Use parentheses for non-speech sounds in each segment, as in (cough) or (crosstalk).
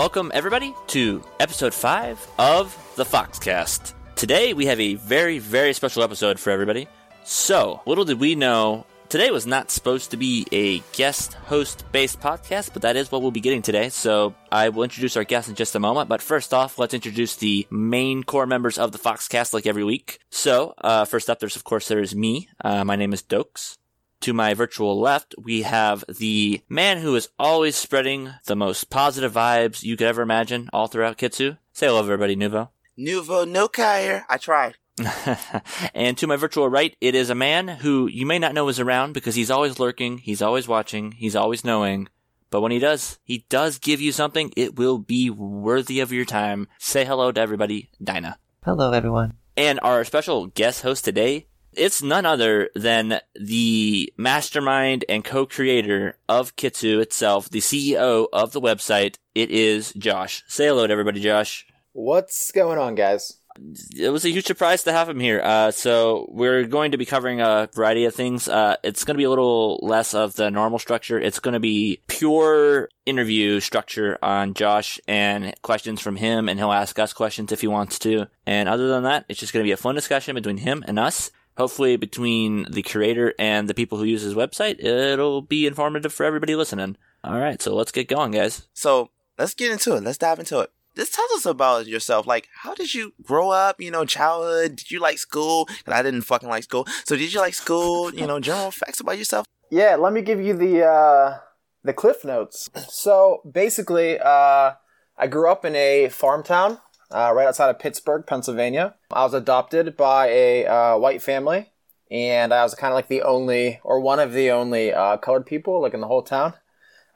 welcome everybody to episode 5 of the Foxcast. Today we have a very, very special episode for everybody. So, little did we know, today was not supposed to be a guest host based podcast, but that is what we'll be getting today. So, I will introduce our guest in just a moment. But first off, let's introduce the main core members of the Foxcast like every week. So, uh, first up, there's of course, there's me. Uh, my name is Dokes. To my virtual left, we have the man who is always spreading the most positive vibes you could ever imagine all throughout Kitsu. Say hello, everybody, Nuvo. Nouveau no Kyer. I tried. (laughs) and to my virtual right, it is a man who you may not know is around because he's always lurking, he's always watching, he's always knowing. But when he does, he does give you something, it will be worthy of your time. Say hello to everybody, Dinah. Hello, everyone. And our special guest host today, it's none other than the mastermind and co-creator of Kitsu itself, the CEO of the website. It is Josh. Say hello to everybody, Josh. What's going on, guys? it was a huge surprise to have him here. Uh, so we're going to be covering a variety of things. Uh, it's going to be a little less of the normal structure. It's going to be pure interview structure on Josh and questions from him, and he'll ask us questions if he wants to. And other than that, it's just going to be a fun discussion between him and us. Hopefully, between the creator and the people who use his website, it'll be informative for everybody listening. All right, so let's get going, guys. So let's get into it. Let's dive into it. Just tell us about yourself. Like, how did you grow up? You know, childhood. Did you like school? Cause I didn't fucking like school. So did you like school? You know, general (laughs) facts about yourself. Yeah, let me give you the uh, the cliff notes. So basically, uh, I grew up in a farm town uh, right outside of Pittsburgh, Pennsylvania. I was adopted by a uh, white family, and I was kind of like the only or one of the only uh, colored people like in the whole town. (laughs)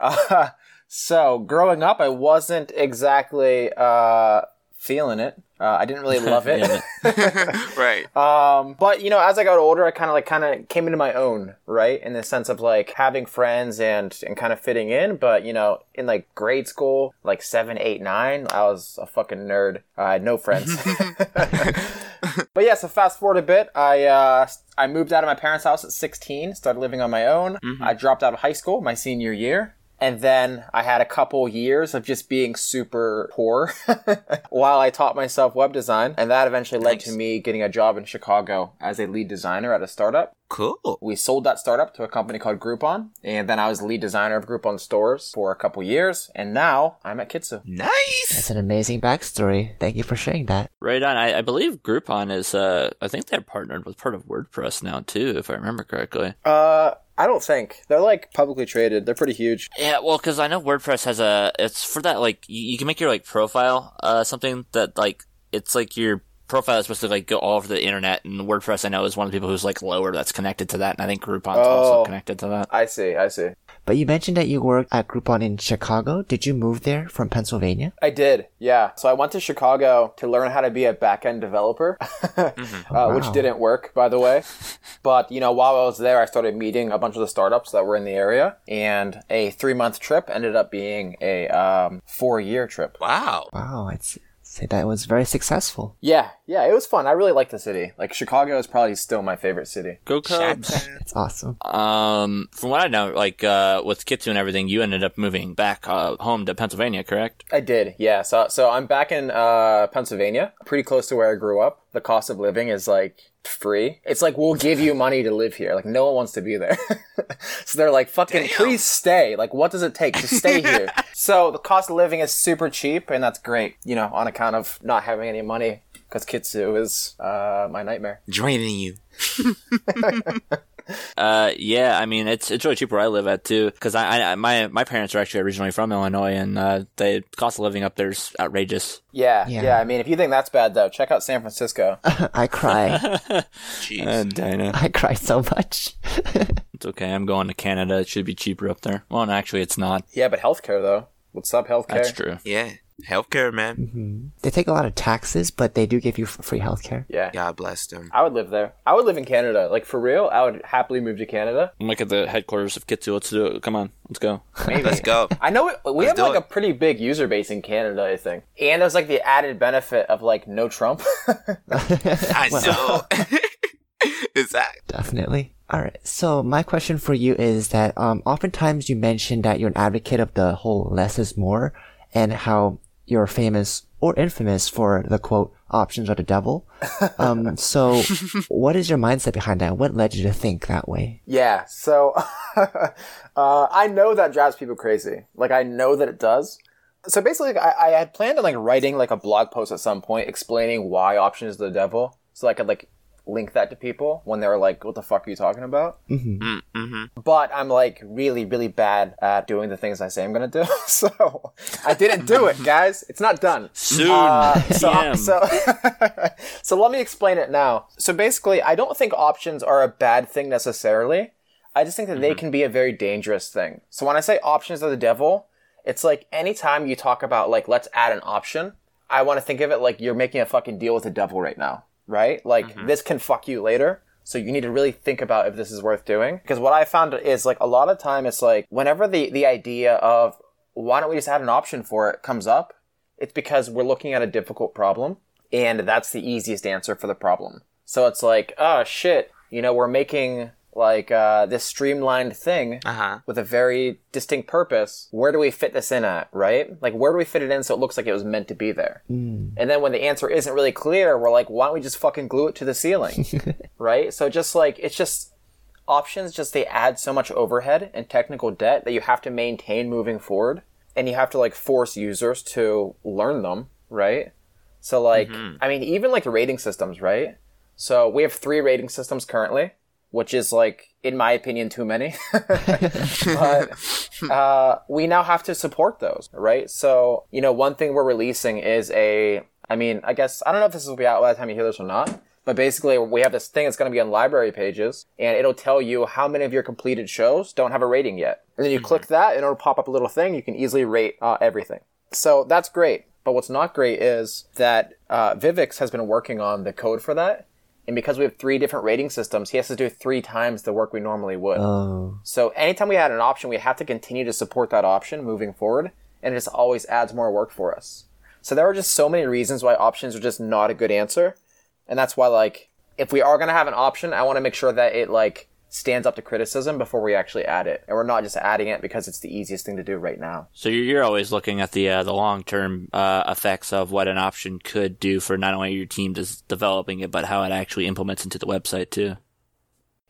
Uh, so growing up, I wasn't exactly uh, feeling it. Uh, I didn't really (laughs) love it. (laughs) right. Um, but you know, as I got older, I kind of like kind of came into my own, right? In the sense of like having friends and and kind of fitting in. But you know, in like grade school, like seven, eight, nine, I was a fucking nerd. I had no friends. (laughs) but yeah, so fast forward a bit, I uh, I moved out of my parents' house at 16, started living on my own. I dropped out of high school my senior year. And then I had a couple years of just being super poor (laughs) while I taught myself web design. And that eventually led to me getting a job in Chicago as a lead designer at a startup. Cool. We sold that startup to a company called Groupon. And then I was lead designer of Groupon stores for a couple years. And now I'm at Kitsu. Nice. That's an amazing backstory. Thank you for sharing that. Right on. I, I believe Groupon is, uh, I think they're partnered with part of WordPress now too, if I remember correctly. Uh, I don't think. They're like publicly traded. They're pretty huge. Yeah, well, because I know WordPress has a. It's for that like you, you can make your like profile uh something that like it's like your profile is supposed to like go all over the internet, and WordPress I know is one of the people who's like lower that's connected to that, and I think Groupon's also Oh. connected to that. I see. I see. But you mentioned that you worked at Groupon in Chicago. Did you move there from Pennsylvania? I did, yeah. So I went to Chicago to learn how to be a back end developer, (laughs) uh, which didn't work, by the way. (laughs) But, you know, while I was there, I started meeting a bunch of the startups that were in the area, and a three month trip ended up being a um, four year trip. Wow. Wow, I'd s- say that was very successful. Yeah, yeah, it was fun. I really liked the city. Like, Chicago is probably still my favorite city. Go Cubs. It's awesome. Um, from what I know, like uh, with Kitsu and everything, you ended up moving back uh, home to Pennsylvania, correct? I did, yeah. So, so I'm back in uh, Pennsylvania, pretty close to where I grew up. The cost of living is like free. It's like we'll give you money to live here. Like no one wants to be there. (laughs) so they're like, "Fucking, Damn. please stay." Like, what does it take to stay (laughs) here? so the cost of living is super cheap, and that's great. You know, on account of not having any money, because Kitsu is uh, my nightmare. Draining you. (laughs) Uh, yeah, I mean it's it's really cheap where I live at too, because I, I my my parents are actually originally from Illinois, and uh, the cost of living up there's outrageous. Yeah, Yeah. yeah, I mean, if you think that's bad though, check out San Francisco. (laughs) I cry. (laughs) Jeez. Uh, Dinah. I cry so much. (laughs) It's okay. I'm going to Canada. It should be cheaper up there. Well, no, actually, it's not. yeah, but healthcare though. What's up, healthcare? That's true. yeah. Healthcare, man. they take a lot of taxes, but they do give you free healthcare. Yeah. God bless them. I would live there. I would live in Canada. Like for real, I would happily move to Canada. I'm like at the headquarters of Kitsu. Let's do it. Come on, let's go. Maybe. Let's go. I know it, we Let's have like it. a pretty big user base in Canada, I think. And there's like the added benefit of like no Trump. (laughs) (laughs) I know. (laughs) exactly. Definitely. All right. So my question for you is that um, oftentimes you mention that you're an advocate of the whole less is more, and how you're famous or infamous for the quote options are the devil. Um, (laughs) so what is your mindset behind that? What led you to think that way? Yeah, so (laughs) uh, I know that drives people crazy. Like I know that it does. So basically, I, I had planned on like writing like a blog post at some point explaining why options is the devil, so I could like link that to people when they were like, "What the fuck are you talking about?" Mm-hmm. But I'm like really, really bad at doing the things I say I'm gonna do, (laughs) so I didn't do it, (laughs) guys. It's not done. Soon. Uh, so, TM. (laughs) so, so let me explain it now. So basically, I don't think options are a bad thing necessarily. I just think that they can be a very dangerous thing. So when I say options are the devil, it's like anytime you talk about like let's add an option, I want to think of it like you're making a fucking deal with the devil right now, right? Like mm-hmm. this can fuck you later. So you need to really think about if this is worth doing. Because what I found is like a lot of time it's like whenever the the idea of why don't we just add an option for it comes up, it's because we're looking at a difficult problem and that's the easiest answer for the problem. So it's like, oh shit, you know, we're making like uh, this streamlined thing Uh huh. with a very distinct purpose. Where do we fit this in at, right? Like, where do we fit it in so it looks like it was meant to be there? And then when the answer isn't really clear, we're like, why don't we just fucking glue it to the ceiling, (laughs) right? So just like it's just options, just they add so much overhead and technical debt that you have to maintain moving forward, and you have to like force users to learn them, right? So like, I mean, even like the rating systems, right? So we have three rating systems currently, which is like, in my opinion, too many. (laughs) (laughs) but uh, we now have to support those, right? So you know, one thing we're releasing is a. I mean, I guess I don't know if this will be out by the time you hear this or not. But basically, we have this thing that's going to be on library pages, and it'll tell you how many of your completed shows don't have a rating yet. And then you click that, and it'll pop up a little thing. You can easily rate uh, everything. So that's great. But what's not great is that uh, Vivix has been working on the code for that. And because we have three different rating systems, he has to do three times the work we normally would. Oh, So anytime we add an option, we have to continue to support that option moving forward, and it just always adds more work for us. So there are just so many reasons why options are just not a good answer, and that's why like if we are gonna have an option, I want to make sure that it like stands up to criticism before we actually add it, and we're not just adding it because it's the easiest thing to do right now. So you're, you're always looking at the uh, the long term uh, effects of what an option could do for not only your team just developing it, but how it actually implements into the website too.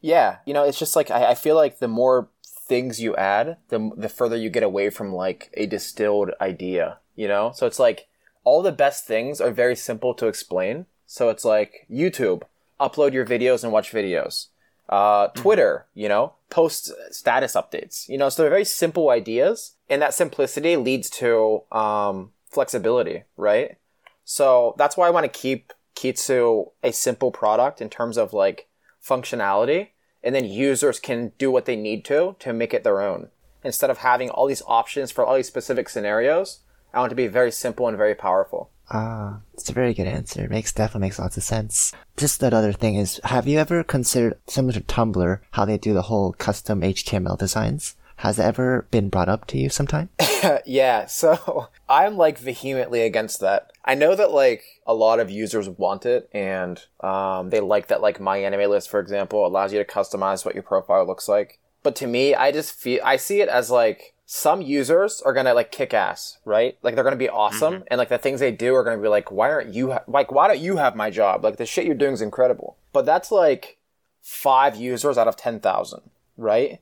Yeah, you know, it's just like I, I feel like the more things you add, the the further you get away from like a distilled idea. You know, so it's like all the best things are very simple to explain. So it's like YouTube, upload your videos and watch videos. Uh, Twitter, you know, post status updates. You know, so they're very simple ideas, and that simplicity leads to um, flexibility, right? So that's why I want to keep Kitsu a simple product in terms of like functionality, and then users can do what they need to to make it their own. Instead of having all these options for all these specific scenarios, I want to be very simple and very powerful. Ah, it's a very good answer. Makes definitely makes lots of sense. Just that other thing is, have you ever considered similar to Tumblr how they do the whole custom HTML designs? Has it ever been brought up to you sometime? (laughs) yeah, so (laughs) I'm like vehemently against that. I know that like a lot of users want it and um, they like that like MyAnimeList, for example, allows you to customize what your profile looks like. But to me, I just feel I see it as like some users are gonna like kick ass, right? Like they're gonna be awesome, mm-hmm. and like the things they do are gonna be like, why aren't you ha- like why don't you have my job? Like the shit you're doing is incredible. But that's like five users out of ten thousand, right?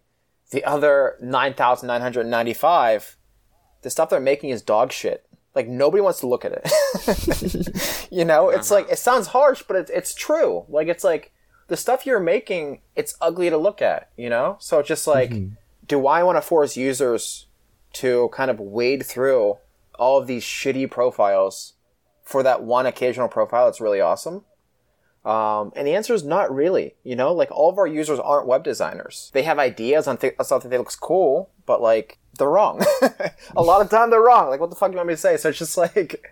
The other nine thousand nine hundred ninety five the stuff they're making is dog shit. Like nobody wants to look at it. (laughs) you know, it's uh-huh. like it sounds harsh, but it's it's true. Like it's like the stuff you're making, it's ugly to look at. You know, so it's just like, do I want to force users to kind of wade through all of these shitty profiles for that one occasional profile that's really awesome? Um, and the answer is not really. You know, like all of our users aren't web designers. They have ideas on, th- on something that looks cool, but like they're wrong. (laughs) a lot of time they're wrong. Like what the fuck do you want me to say? So it's just like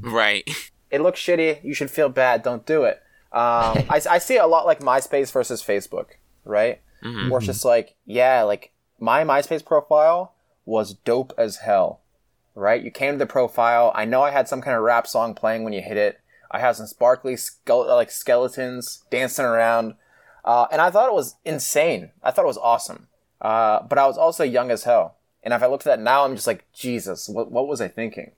Right. (laughs) it looks shitty. You should feel bad. Don't do it. Um, (laughs) I, I see it a lot like MySpace versus Facebook, right? Where it's just like, yeah, like my MySpace profile was dope as hell, right? You came to the profile. I know I had some kind of rap song playing when you hit it. I had some sparkly skele- like skeletons dancing around, uh, and I thought it was insane. I thought it was awesome. Uh, but I was also young as hell, And if I looked at that now, I'm just like, Jesus, what what was I thinking?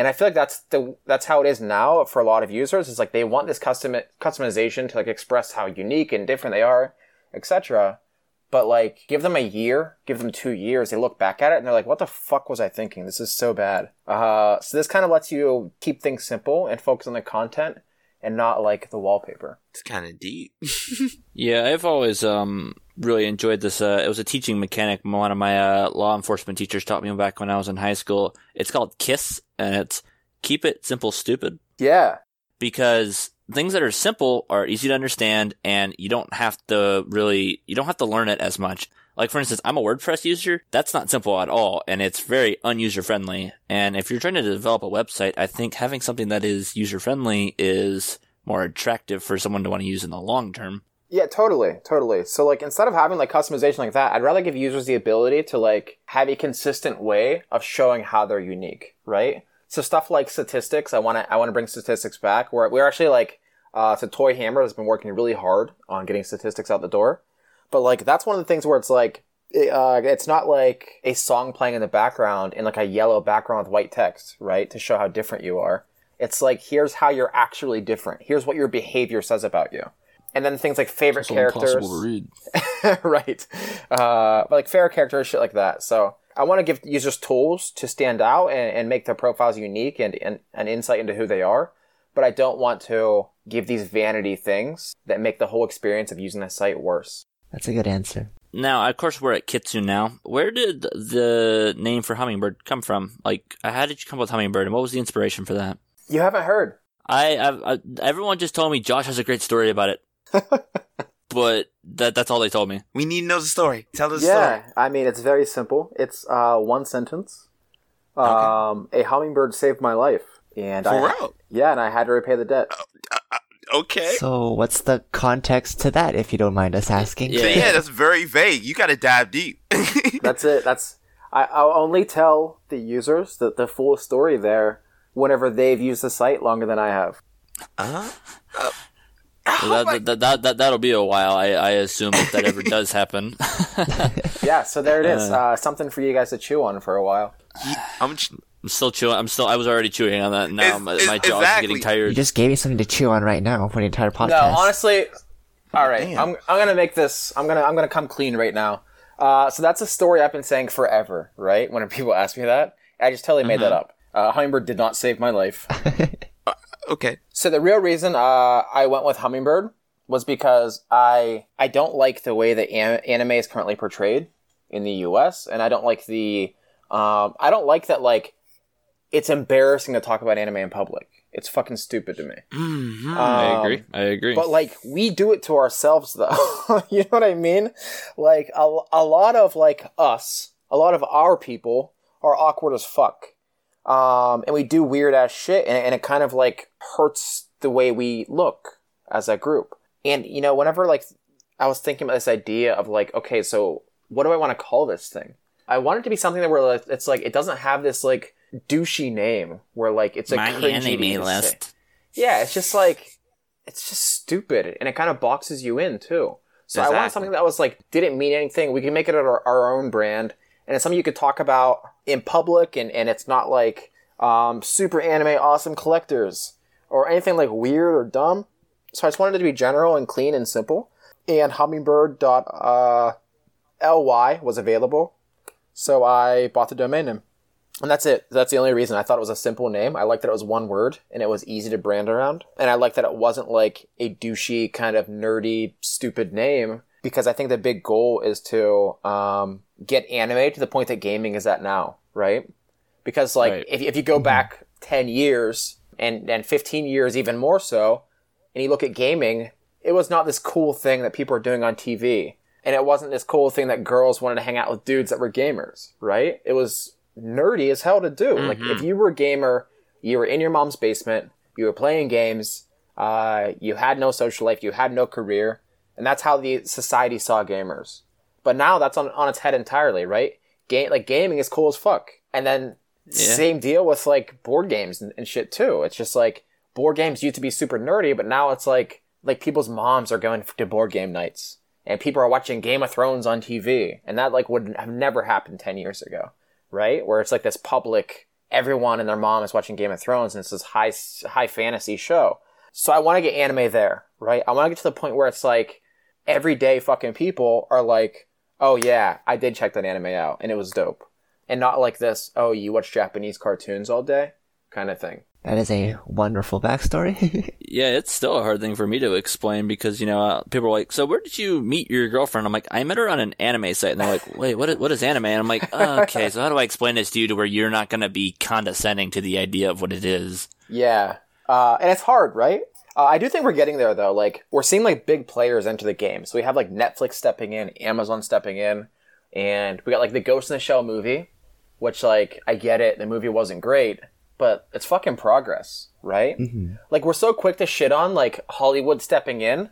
And I feel like that's the that's how it is now for a lot of users. It's like they want this custom customization to like express how unique and different they are, etc. But like, give them a year, give them two years. They look back at it and they're like, "What the fuck was I thinking? This is so bad." Uh, so this kind of lets you keep things simple and focus on the content and not like the wallpaper. It's kind of deep. (laughs) Yeah, I've always um really enjoyed this. Uh, it was a teaching mechanic. One of my uh, law enforcement teachers taught me back when I was in high school. It's called KISS, and it's keep it simple, stupid. Yeah, Because things that are simple are easy to understand, and you don't have to really you don't have to learn it as much. Like for instance, I'm a WordPress user. That's not simple at all, and it's very unuser friendly. And if you're trying to develop a website, I think having something that is user friendly is more attractive for someone to want to use in the long term. Yeah, totally, totally. So like instead of having like customization like that, I'd rather give users the ability to like have a consistent way of showing how they're unique, right? So stuff like statistics, I want to I want to bring statistics back. Where we're actually like uh, so Toy Hammer that's been working really hard on getting statistics out the door, but like that's one of the things where it's like uh, it's not like a song playing in the background in like a yellow background with white text, right, to show how different you are. It's like here's how you're actually different. Here's what your behavior says about you and then things like favorite characters, read. (laughs) right? Uh, but like favorite characters, shit like that. So I want to give users tools to stand out and, and make their profiles unique and, and an insight into who they are. But I don't want to give these vanity things that make the whole experience of using the site worse. That's a good answer. Now, of course, we're at Kitsu now. Where did the name for Hummingbird come from? Like, how did you come up with Hummingbird, and what was the inspiration for that? You haven't heard. I, I, I everyone just told me Josh has a great story about it, (laughs) but that that's all they told me. we need to know the story. Tell us the Yeah, story. I mean it's very simple. It's uh, one sentence. Um, A hummingbird saved my life, and For I, real? yeah, and I had to repay the debt. Okay. So, what's the context to that, if you don't mind us asking? Yeah. yeah, that's very vague. You got to dive deep. (laughs) That's it. That's I, I'll only tell the users the, the full story there whenever they've used the site longer than I have. uh, that, that, that, that, that, that'll be a while, I, I assume, if that ever does happen. (laughs) Yeah, so there it is. Uh, something for you guys to chew on for a while. I'm j- I'm still chewing. I'm still. I was already chewing on that. Now It's- my, it's- my jaw's exactly. getting tired. You just gave me something to chew on right now for the entire podcast. No, honestly, all right. Damn. I'm I'm gonna make this. I'm gonna I'm gonna come clean right now. Uh, so that's a story I've been saying forever, right? When people ask me that, I just totally made that up. Uh, Hummingbird did not save my life. (laughs) okay. So the real reason uh, I went with Hummingbird was because I I don't like the way that an- anime is currently portrayed in the U.S. and I don't like the um, I don't like that like it's embarrassing to talk about anime in public. It's fucking stupid to me. Mhm. I Um, agree. I agree. But like we do it to ourselves though. (laughs) you know what I mean? Like a, a lot of like us, a lot of our people are awkward as fuck. Um, and we do weird ass shit and, and it kind of like hurts the way we look as a group. And you know, whenever like I was thinking about this idea of like, okay, so what do I want to call this thing? I want it to be something that where like, it's like it doesn't have this like douchey name where like it's a my say. list. Yeah, it's just like it's just stupid, and it kind of boxes you in too. So I wanted something that was like didn't mean anything. We can make it our, our own brand, and it's something you could talk about in public, and and it's not like um, super anime awesome collectors or anything like weird or dumb. So I just wanted it to be general and clean and simple. And hummingbird dot uh, was available, so I bought the domain name. And that's it. That's the only reason. I thought it was a simple name. I liked that it was one word and it was easy to brand around. And I liked that it wasn't like a douchey, kind of nerdy, stupid name because I think the big goal is to um, get anime to the point that gaming is at now, right? Because like Right. if, if you go back 10 years and, and 15 years even more so, and you look at gaming, it was not this cool thing that people are doing on TV. And it wasn't this cool thing that girls wanted to hang out with dudes that were gamers, right? It was nerdy as hell to do. Like if you were a gamer, you were in your mom's basement, you were playing games, uh, you had no social life, you had no career, and that's how the society saw gamers. But now that's on, on its head entirely, right? Game like gaming is cool as fuck. And then same deal with like board games and, and shit too. It's just like board games used to be super nerdy, but now it's like like people's moms are going to board game nights and people are watching Game of Thrones on TV, and that like would have never happened ten years ago. right? Where it's like this public, everyone and their mom is watching Game of Thrones and it's this high, high fantasy show. So I want to get anime there, right? I want to get to the point where it's like everyday fucking people are like, oh yeah, I did check that anime out and it was dope. And not like this, oh, you watch Japanese cartoons all day kind of thing. That is a wonderful backstory. (laughs) Yeah, it's still a hard thing for me to explain because you know uh, people are like, "So where did you meet your girlfriend?" I'm like, "I met her on an anime site," and they're like, "Wait, what? Is, what is anime?" And I'm like, oh, (laughs) "Okay, so how do I explain this to you to where you're not going to be condescending to the idea of what it is?" Yeah. Uh, and it's hard, right? Uh, I do think we're getting there though. Like we're seeing like big players enter the game. So we have like Netflix stepping in, Amazon stepping in, and we got like the Ghost in the Shell movie, which like I get it, the movie wasn't great, but it's fucking progress, right? Like we're so quick to shit on like Hollywood stepping in,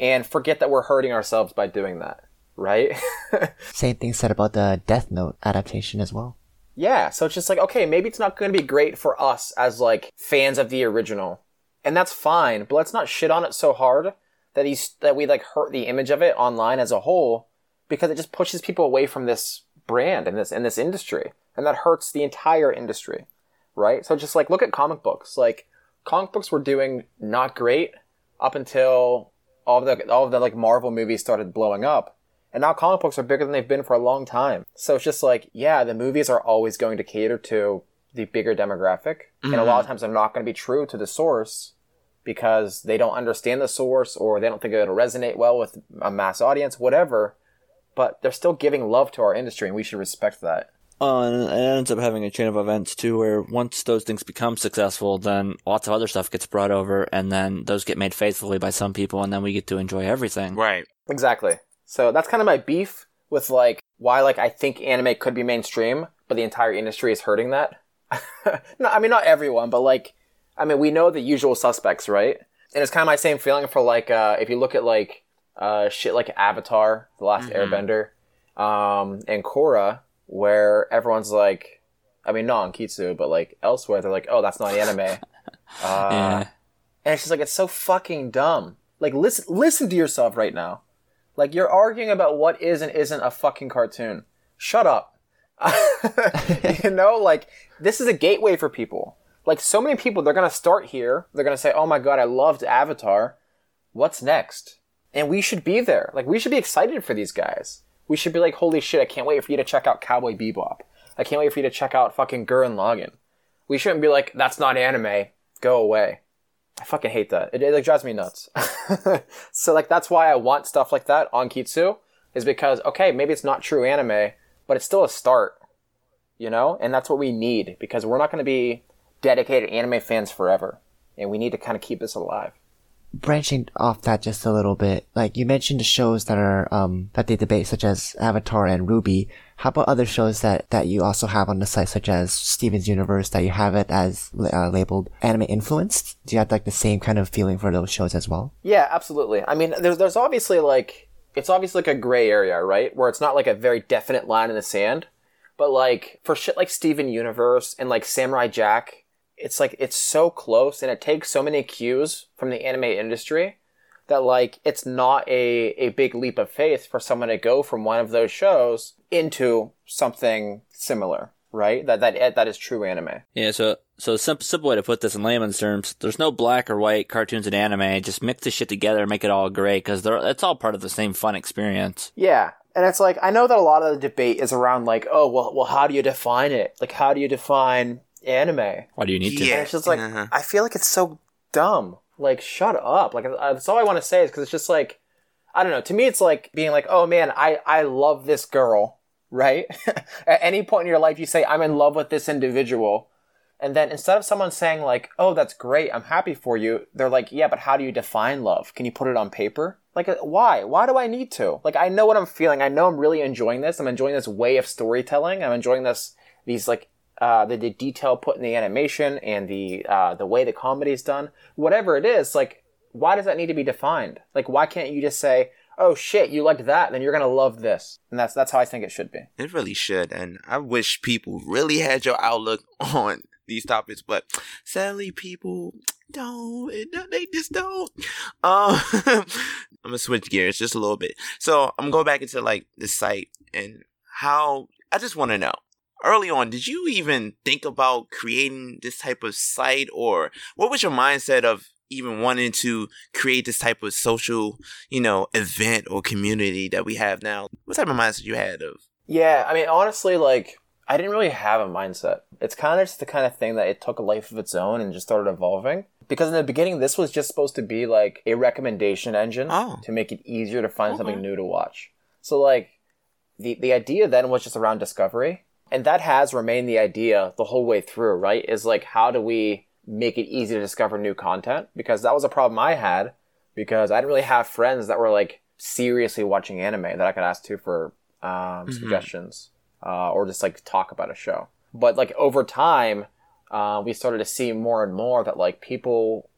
and forget that we're hurting ourselves by doing that, right? (laughs) Same thing said about the Death Note adaptation as well. Yeah, so it's just like, okay, maybe it's not going to be great for us as like fans of the original. And that's fine, but let's not shit on it so hard that he's that we like hurt the image of it online as a whole because it just pushes people away from this brand and this and this industry. And that hurts the entire industry. Right? So just like look at comic books. Like comic books were doing not great up until all of the all of the like Marvel movies started blowing up. And now comic books are bigger than they've been for a long time. So it's just like, yeah, the movies are always going to cater to the bigger demographic. And a lot of times they're not going to be true to the source because they don't understand the source or they don't think it'll resonate well with a mass audience, whatever. But they're still giving love to our industry and we should respect that. Uh, and it ends up having a chain of events too, where once those things become successful, then lots of other stuff gets brought over, and then those get made faithfully by some people, and then we get to enjoy everything. Right. Exactly. So that's kind of my beef with like why like I think anime could be mainstream, but the entire industry is hurting that. (laughs) no, I mean not everyone, but like I mean we know the usual suspects, right? And it's kind of my same feeling for like uh if you look at like uh shit like Avatar, The Last Airbender, um and Korra where everyone's like I mean not on Kitsu, but like elsewhere they're like, "Oh, that's not anime." (laughs) Uh, Yeah. and it's just like it's so fucking dumb. Like listen listen to yourself right now. Like you're arguing about what is and isn't a fucking cartoon. Shut up. (laughs) you know, like this is a gateway for people. Like so many people they're to start here. They're to say, "Oh my god, I loved Avatar. What's next?" And we should be there. Like we should be excited for these guys. We should be like, "Holy shit, I can't wait for you to check out Cowboy Bebop. I can't wait for you to check out fucking Gurren Lagann." We shouldn't be like, "That's not anime. Go away." I fucking hate that. It, it like drives me nuts. (laughs) so like that's why I want stuff like that on Kitsu is because okay, maybe it's not true anime, but it's still a start. You know? And that's what we need because we're not going to be dedicated anime fans forever. And we need to kind of keep this alive. branching off that just a little bit, like you mentioned the shows that are um that they debate, such as Avatar and RWBY. How about other shows that that you also have on the site, such as Steven's Universe, that you have it as uh, labeled anime influenced? Do you have like the same kind of feeling for those shows as well? Yeah, absolutely. I mean, there's there's obviously like it's obviously like a gray area, right? Where it's not like a very definite line in the sand, but like for shit like Steven Universe and like Samurai Jack, it's like it's so close and it takes so many cues from the anime industry that like it's not a a big leap of faith for someone to go from one of those shows into something similar, right? That that that is true anime. Yeah, so so simple simple way to put this in layman's terms, there's no black or white cartoons and anime. Just mix the shit together, and make it all gray, because it's all part of the same fun experience. Yeah. And it's like I know that a lot of the debate is around like, oh well well how do you define it? Like how do you define anime? Why do you need to? Yeah. And it's just like Uh-huh. I feel like it's so dumb. Like shut up. Like that's all I want to say is because it's just like I don't know. To me, it's like being like, oh man, I I love this girl, right? (laughs) At any point in your life, you say I'm in love with this individual, and then instead of someone saying like, oh that's great, I'm happy for you, they're like, yeah, but how do you define love? Can you put it on paper? Like uh, why? Why do I need to? Like I know what I'm feeling. I know I'm really enjoying this. I'm enjoying this way of storytelling. I'm enjoying this these like uh, the, the detail put in the animation and the uh, the way the comedy is done, whatever it is, like why does that need to be defined? Like why can't you just say, "Oh shit, you liked that, then you're gonna love this," and that's that's how I think it should be. It really should, and I wish people really had your outlook (laughs) on these topics, but sadly, people don't. They just don't. Um, (laughs) I'm gonna switch gears just a little bit. So I'm going back into like the site and how. I just want to know: early on, did you even think about creating this type of site or what was your mindset of even wanting to create this type of social, you know, event or community that we have now? What type of mindset you had of? Yeah, I mean, honestly, like, I didn't really have a mindset. It's kind of just the kind of thing that it took a life of its own and just started evolving. Because in the beginning, this was just supposed to be like a recommendation engine Oh. to make it easier to find Okay. something new to watch. So, like, the, the idea then was just around discovery. And that has remained the idea the whole way through, right? Is like, how do we make it easy to discover new content? Because that was a problem I had because I didn't really have friends that were like seriously watching anime that I could ask to for um, suggestions uh, or just like talk about a show. But like over time, uh, we started to see more and more that like people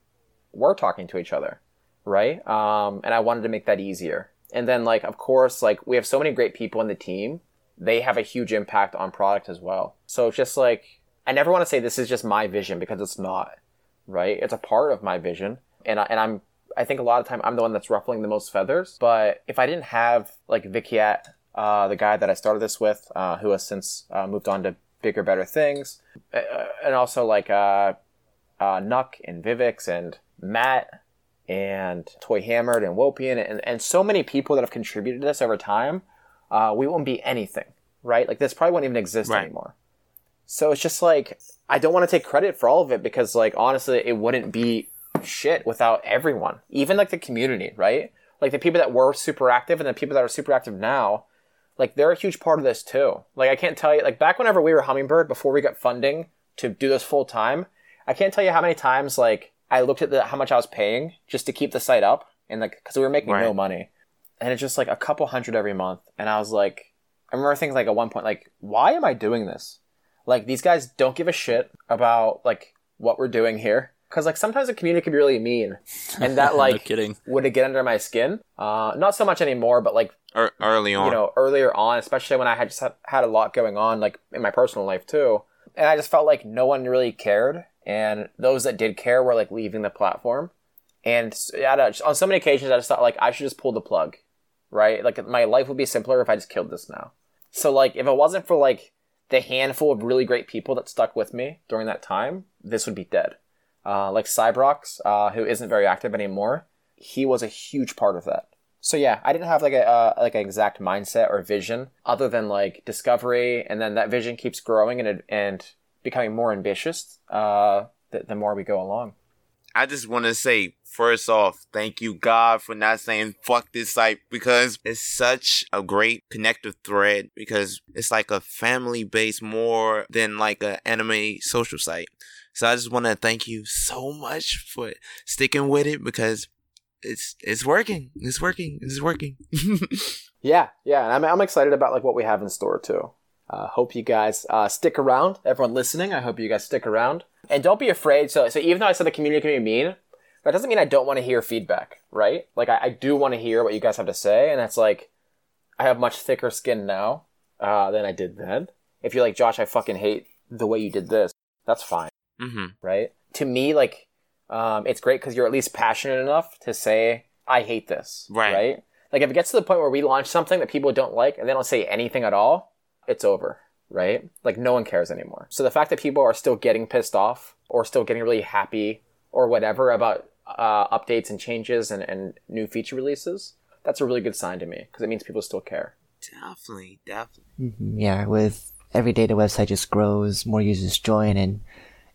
were talking to each other, right? Um, and I wanted to make that easier. And then like of course like we have so many great people in the team, they have a huge impact on product as well. So it's just like I never want to say this is just my vision because it's not, right? It's a part of my vision, and I, and I'm I think a lot of time I'm the one that's ruffling the most feathers. But if I didn't have like Vikhyat, uh, the guy that I started this with, uh, who has since uh, moved on to bigger, better things, uh, and also like uh, uh, Nuck and Vivix and Matt and Toy Hammered and Wopian and, and so many people that have contributed to this over time, uh, we won't be anything, right? Like this probably won't even exist Right. anymore. So it's just like I don't want to take credit for all of it because like honestly it wouldn't be shit without everyone. Even like the community, right? Like the people that were super active and the people that are super active now, like they're a huge part of this too. Like I can't tell you like back whenever we were Hummingbird before we got funding to do this full time, I can't tell you how many times like I looked at the how much I was paying just to keep the site up and like cuz we were making no money. And it's just like a couple hundred every month and I was like I remember things like at one point like why am I doing this? Like these guys don't give a shit about like what we're doing here because like sometimes a community can be really mean (laughs) and that like no like kidding. would it get under my skin. Uh not so much anymore but like Er, early on? you know earlier on especially when i had just had, had a lot going on like in my personal life too. And i just felt like no one really cared and those that did care were like leaving the platform. And s- at a, on so many occasions i just thought like i should just pull the plug right? Like my life would be simpler if i just killed this now. So like if it wasn't for like the handful of really great people that stuck with me during that time this would be dead uh, like Cybrox, uh, who isn't very active anymore, he was a huge part of that. So yeah, I didn't have like a uh, like an exact mindset or vision other than like discovery, and then that vision keeps growing and and becoming more ambitious. Uh, the, the more we go along. I just want to say, first off, thank you, God, for not saying fuck this site because it's such a great connective thread because it's like a family base more than like a anime social site. So I just want to thank you so much for sticking with it because it's it's working. It's working. It's working. (laughs) Yeah, yeah, and I'm I'm excited about like what we have in store too. Uh, hope you guys uh, stick around. Everyone listening, I hope you guys stick around and don't be afraid. So, so even though I said the community can be mean, that doesn't mean I don't want to hear feedback, right? Like I, I do want to hear what you guys have to say, and that's like I have much thicker skin now uh, than I did then. If you're like Josh, I fucking hate the way you did this. That's fine hmm right? To me, like, um, it's great because you're at least passionate enough to say, I hate this. Right. Right? Like, if it gets to the point where we launch something that people don't like and they don't say anything at all, it's over. Right? Like, no one cares anymore. So the fact that people are still getting pissed off or still getting really happy or whatever about uh, updates and changes and, and new feature releases, that's a really good sign to me because it means people still care. Definitely, definitely. Mhm, Yeah, with every day the website just grows, more users join, and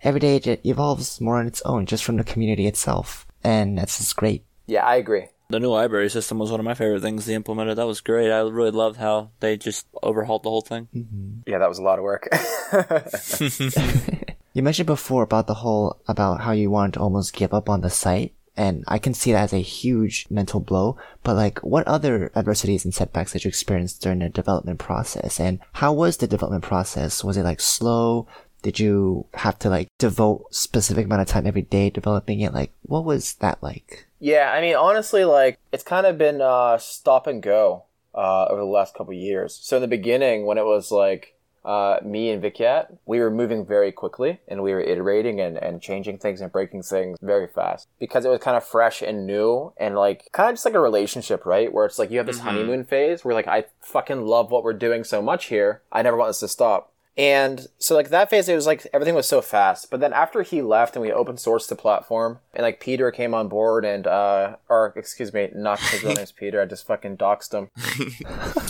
every day it evolves more on its own, just from the community itself. And that's just great. Yeah, I agree. The new library system was one of my favorite things they implemented. That was great. I really loved how they just overhauled the whole thing. Mm-hmm. Yeah, that was a lot of work. (laughs) (laughs) You mentioned before about the whole, about how you wanted to almost give up on the site. And I can see that as a huge mental blow, but like, what other adversities and setbacks did you experience during the development process? And how was the development process? Was it like slow? Did you have to like devote specific amount of time every day developing it? Like, what was that like? Yeah, I mean, honestly, like it's kind of been uh, stop and go uh, over the last couple of years. So in the beginning, when it was like uh, me and Vikhyat, we were moving very quickly and we were iterating and, and changing things and breaking things very fast because it was kind of fresh and new and like kind of just like a relationship, right? Where it's like you have this honeymoon phase where like I fucking love what we're doing so much here. I never want this to stop. And so like that phase, it was like everything was so fast. But then after he left and we open sourced the platform, and like Peter came on board and uh, or excuse me, not his real (laughs) name's Peter. I just fucking doxed him. (laughs)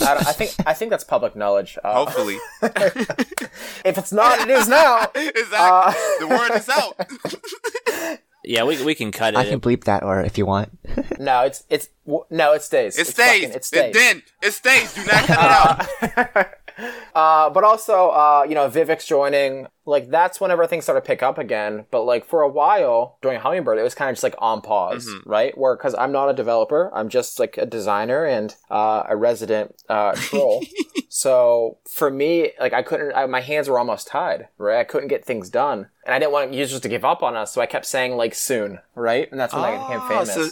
I, I think I think that's public knowledge. Uh, Hopefully. (laughs) if it's not, it is now. exactly. Uh, the word is out. Yeah, we we can cut it. I can bleep that, or if you want. No, it's it's w- no, it stays. It It's stays. fucking- it It stays. then it stays. Do not cut it out. Uh, but also, uh, you know, Vivix joining. Like that's whenever things started to pick up again. But like for a while during Hummingbird, it was kind of just like on pause, right? Where because I'm not a developer, I'm just like a designer and uh, a resident uh, troll. (laughs) so for me, like I couldn't, I, my hands were almost tied, right? I couldn't get things done, and I didn't want users to give up on us, so I kept saying like soon, right? And that's when I became Oh, famous. so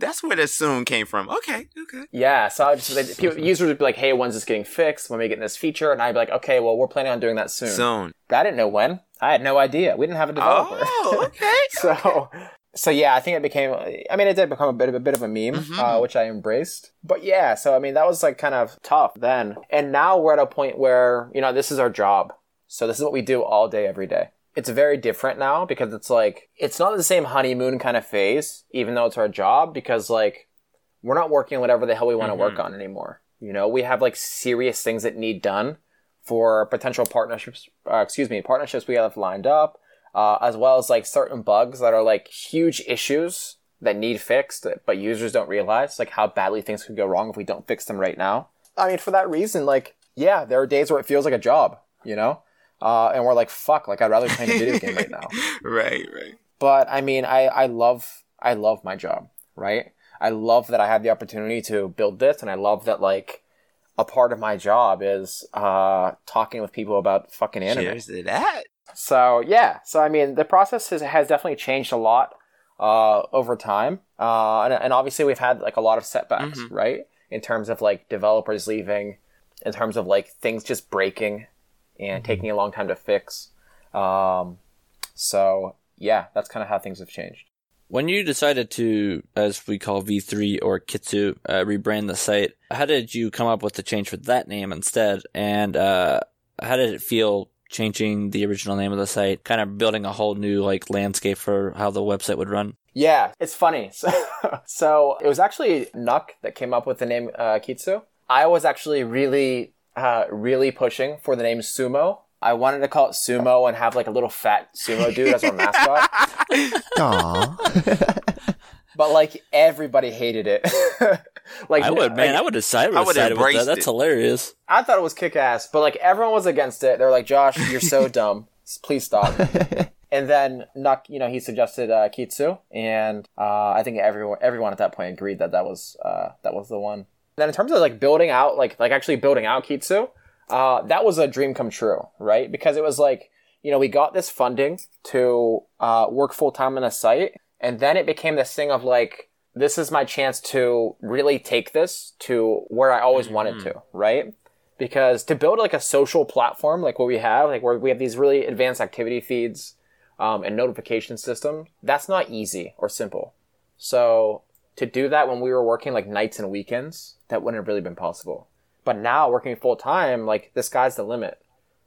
that's where the soon came from. Okay, okay. Yeah, so I just, like, people, users would be like, "Hey, when's this getting fixed? When are we getting this feature?" And I'd be like, "Okay, well, we're planning on doing that soon." Soon. But I didn't know when. I had no idea. We didn't have a developer. Oh, okay. (laughs) so, so yeah, I think it became. I mean, it did become a bit of a bit of a meme, Mm-hmm. uh, which I embraced. But yeah, so I mean, that was like kind of tough then. And now we're at a point where you know this is our job. So this is what we do all day, every day. It's very different now because it's like it's not the same honeymoon kind of phase, even though it's our job. Because like we're not working whatever the hell we want to work on anymore. You know, we have like serious things that need done for potential partnerships. Uh, excuse me, partnerships we have lined up, uh, as well as like certain bugs that are like huge issues that need fixed, but users don't realize like how badly things could go wrong if we don't fix them right now. I mean, for that reason, like yeah, there are days where it feels like a job, you know, uh, and we're like, fuck, like I'd rather be playing a video game right now (laughs) Right, right. but I mean, I, I love I love my job, right? I love that I have the opportunity to build this, and I love that like a part of my job is uh, talking with people about fucking anime. Cheers to that. So yeah, so I mean, the process has, has definitely changed a lot uh, over time, uh, and, and obviously we've had like a lot of setbacks, right? In terms of like developers leaving, in terms of like things just breaking and taking a long time to fix. Um, so yeah, that's kind of how things have changed. When you decided to, as we call V3 or Kitsu, uh, rebrand the site, how did you come up with the change for that name instead? And uh, how did it feel changing the original name of the site, kind of building a whole new like landscape for how the website would run? Yeah, it's funny. (laughs) So, so it was actually Nuck that came up with the name uh, Kitsu. I was actually really, uh, really pushing for the name Sumo. I wanted to call it Sumo and have like a little fat sumo dude as our mascot, (laughs) Aww. (laughs) but like everybody hated it. (laughs) like I would, man, like, I would decide. I I would would with that. That's it. hilarious. I thought it was kick ass, but like everyone was against it. They're like, Josh, you're so dumb. Please stop. and then Nuck, you know, he suggested uh, Kitsu, and uh, I think everyone everyone at that point agreed that that was uh, that was the one. Then in terms of like building out, like like actually building out Kitsu, uh, that was a dream come true, right? Because it was like you know we got this funding to uh, work full time on a site, and then it became this thing of like this is my chance to really take this to where I always wanted to, right? Because to build like a social platform like what we have, like where we have these really advanced activity feeds um, and notification system, that's not easy or simple. So to do that when we were working like nights and weekends, that wouldn't have really been possible. But now working full time, like the sky's the limit.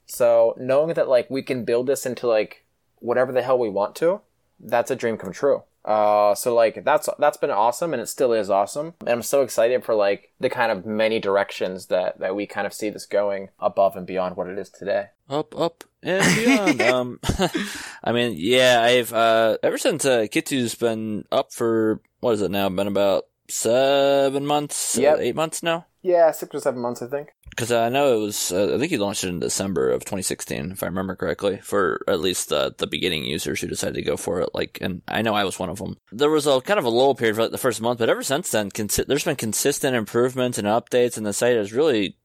So knowing that like we can build this into like whatever the hell we want to, that's a dream come true. Uh, so like that's that's been awesome, and it still is awesome. And I'm so excited for like the kind of many directions that that we kind of see this going above and beyond what it is today. Up, up, and beyond. (laughs) um, (laughs) I mean, yeah, I've uh, ever since uh, Kitsu's been up for what is it now? Been about seven months, Yep. uh, eight months now. Yeah, six or seven months, I think. Because I know it was, uh, I think he launched it in December of 2016, if I remember correctly, for at least uh, the beginning users who decided to go for it. Like, and I know I was one of them. There was a kind of a lull period for like the first month, but ever since then, consi- there's been consistent improvements and updates, and the site is really,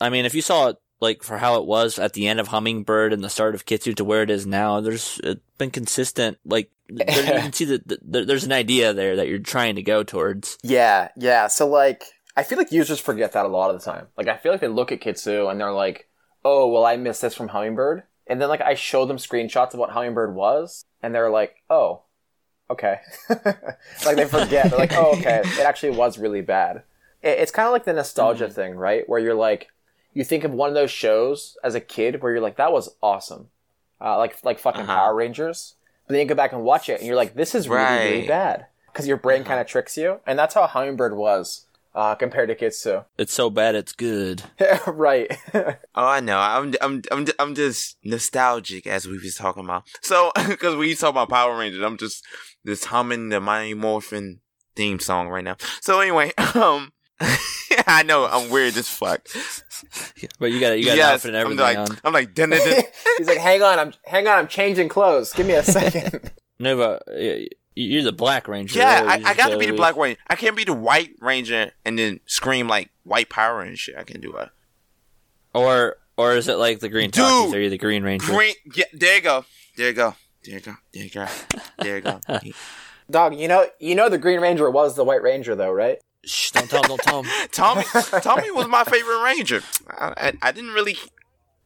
I mean, if you saw it like for how it was at the end of Hummingbird and the start of Kitsu to where it is now, there's it's been consistent. Like, there, you can (laughs) see that that there's an idea there that you're trying to go towards. Yeah, yeah. So like, I feel like users forget that a lot of the time. Like, I feel like they look at Kitsu and they're like, "Oh, well, I missed this from Hummingbird," and then like I show them screenshots of what Hummingbird was, and they're like, "Oh, okay." (laughs) like they forget. They're like, "Oh, okay, it (laughs) actually was really bad." It, it's kind of like the nostalgia mm-hmm. thing, right? Where you're like, you think of one of those shows as a kid where you're like, that was awesome, uh, like like fucking Uh-huh. Power Rangers. But then you go back and watch it, and you're like, this is really really bad because your brain Uh-huh. kind of tricks you, and that's how Hummingbird was uh, compared to Kitsu. It's so bad it's good. (laughs) right. (laughs) Oh, I know. I'm I'm I'm I'm just nostalgic as we was talking about. So, (laughs) because we talk about Power Rangers, I'm just just humming the Mighty Morphin theme song right now. So anyway, um, (laughs) I know I'm weird as fuck. But you got you got an Yes, outfit and I'm like on. I'm like dun, dun, dun. (laughs) He's like, hang on, I'm hang on, I'm changing clothes. Give me a second. (laughs) Nova, y- you're the Black Ranger. yeah. right? I, I got to be the Black Ranger. I can't be the White Ranger and then scream like White Power and shit. I can do it. Or or is it like the Green Dude! Talkies? Are you the Green Ranger? Green. Yeah. There you go. There you go. There you go. There you go. There you go. Dog, you know, you know, the Green Ranger was the White Ranger, though, right? Shh, don't tell him, don't tell him. (laughs) Tommy, Tommy was my favorite Ranger. I, I, I didn't really.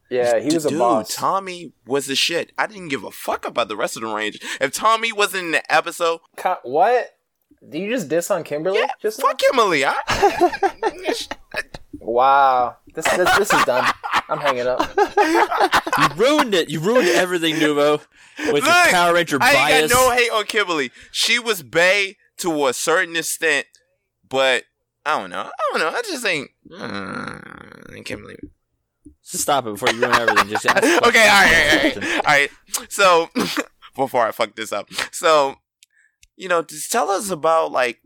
Yeah, he was a Dude, boss. Tommy was the shit. I didn't give a fuck about the rest of the Rangers. If Tommy wasn't in the episode, Co- what? Did you just diss on Kimberly? yeah, just now? fuck Emily. I, (laughs) Wow, this, this this is done. I'm hanging up. You ruined it. You ruined everything, Nuvo, with your Look, Power Ranger I bias. ain't got no hate on Kimberly. She was bae to a certain extent, but I don't know. I don't know. I just ain't. Mm, it. Just stop it before you ruin everything. Just ask (laughs) okay, all right, all right, question. all right. All right. So, (laughs) before I fuck this up, so you know, just tell us about like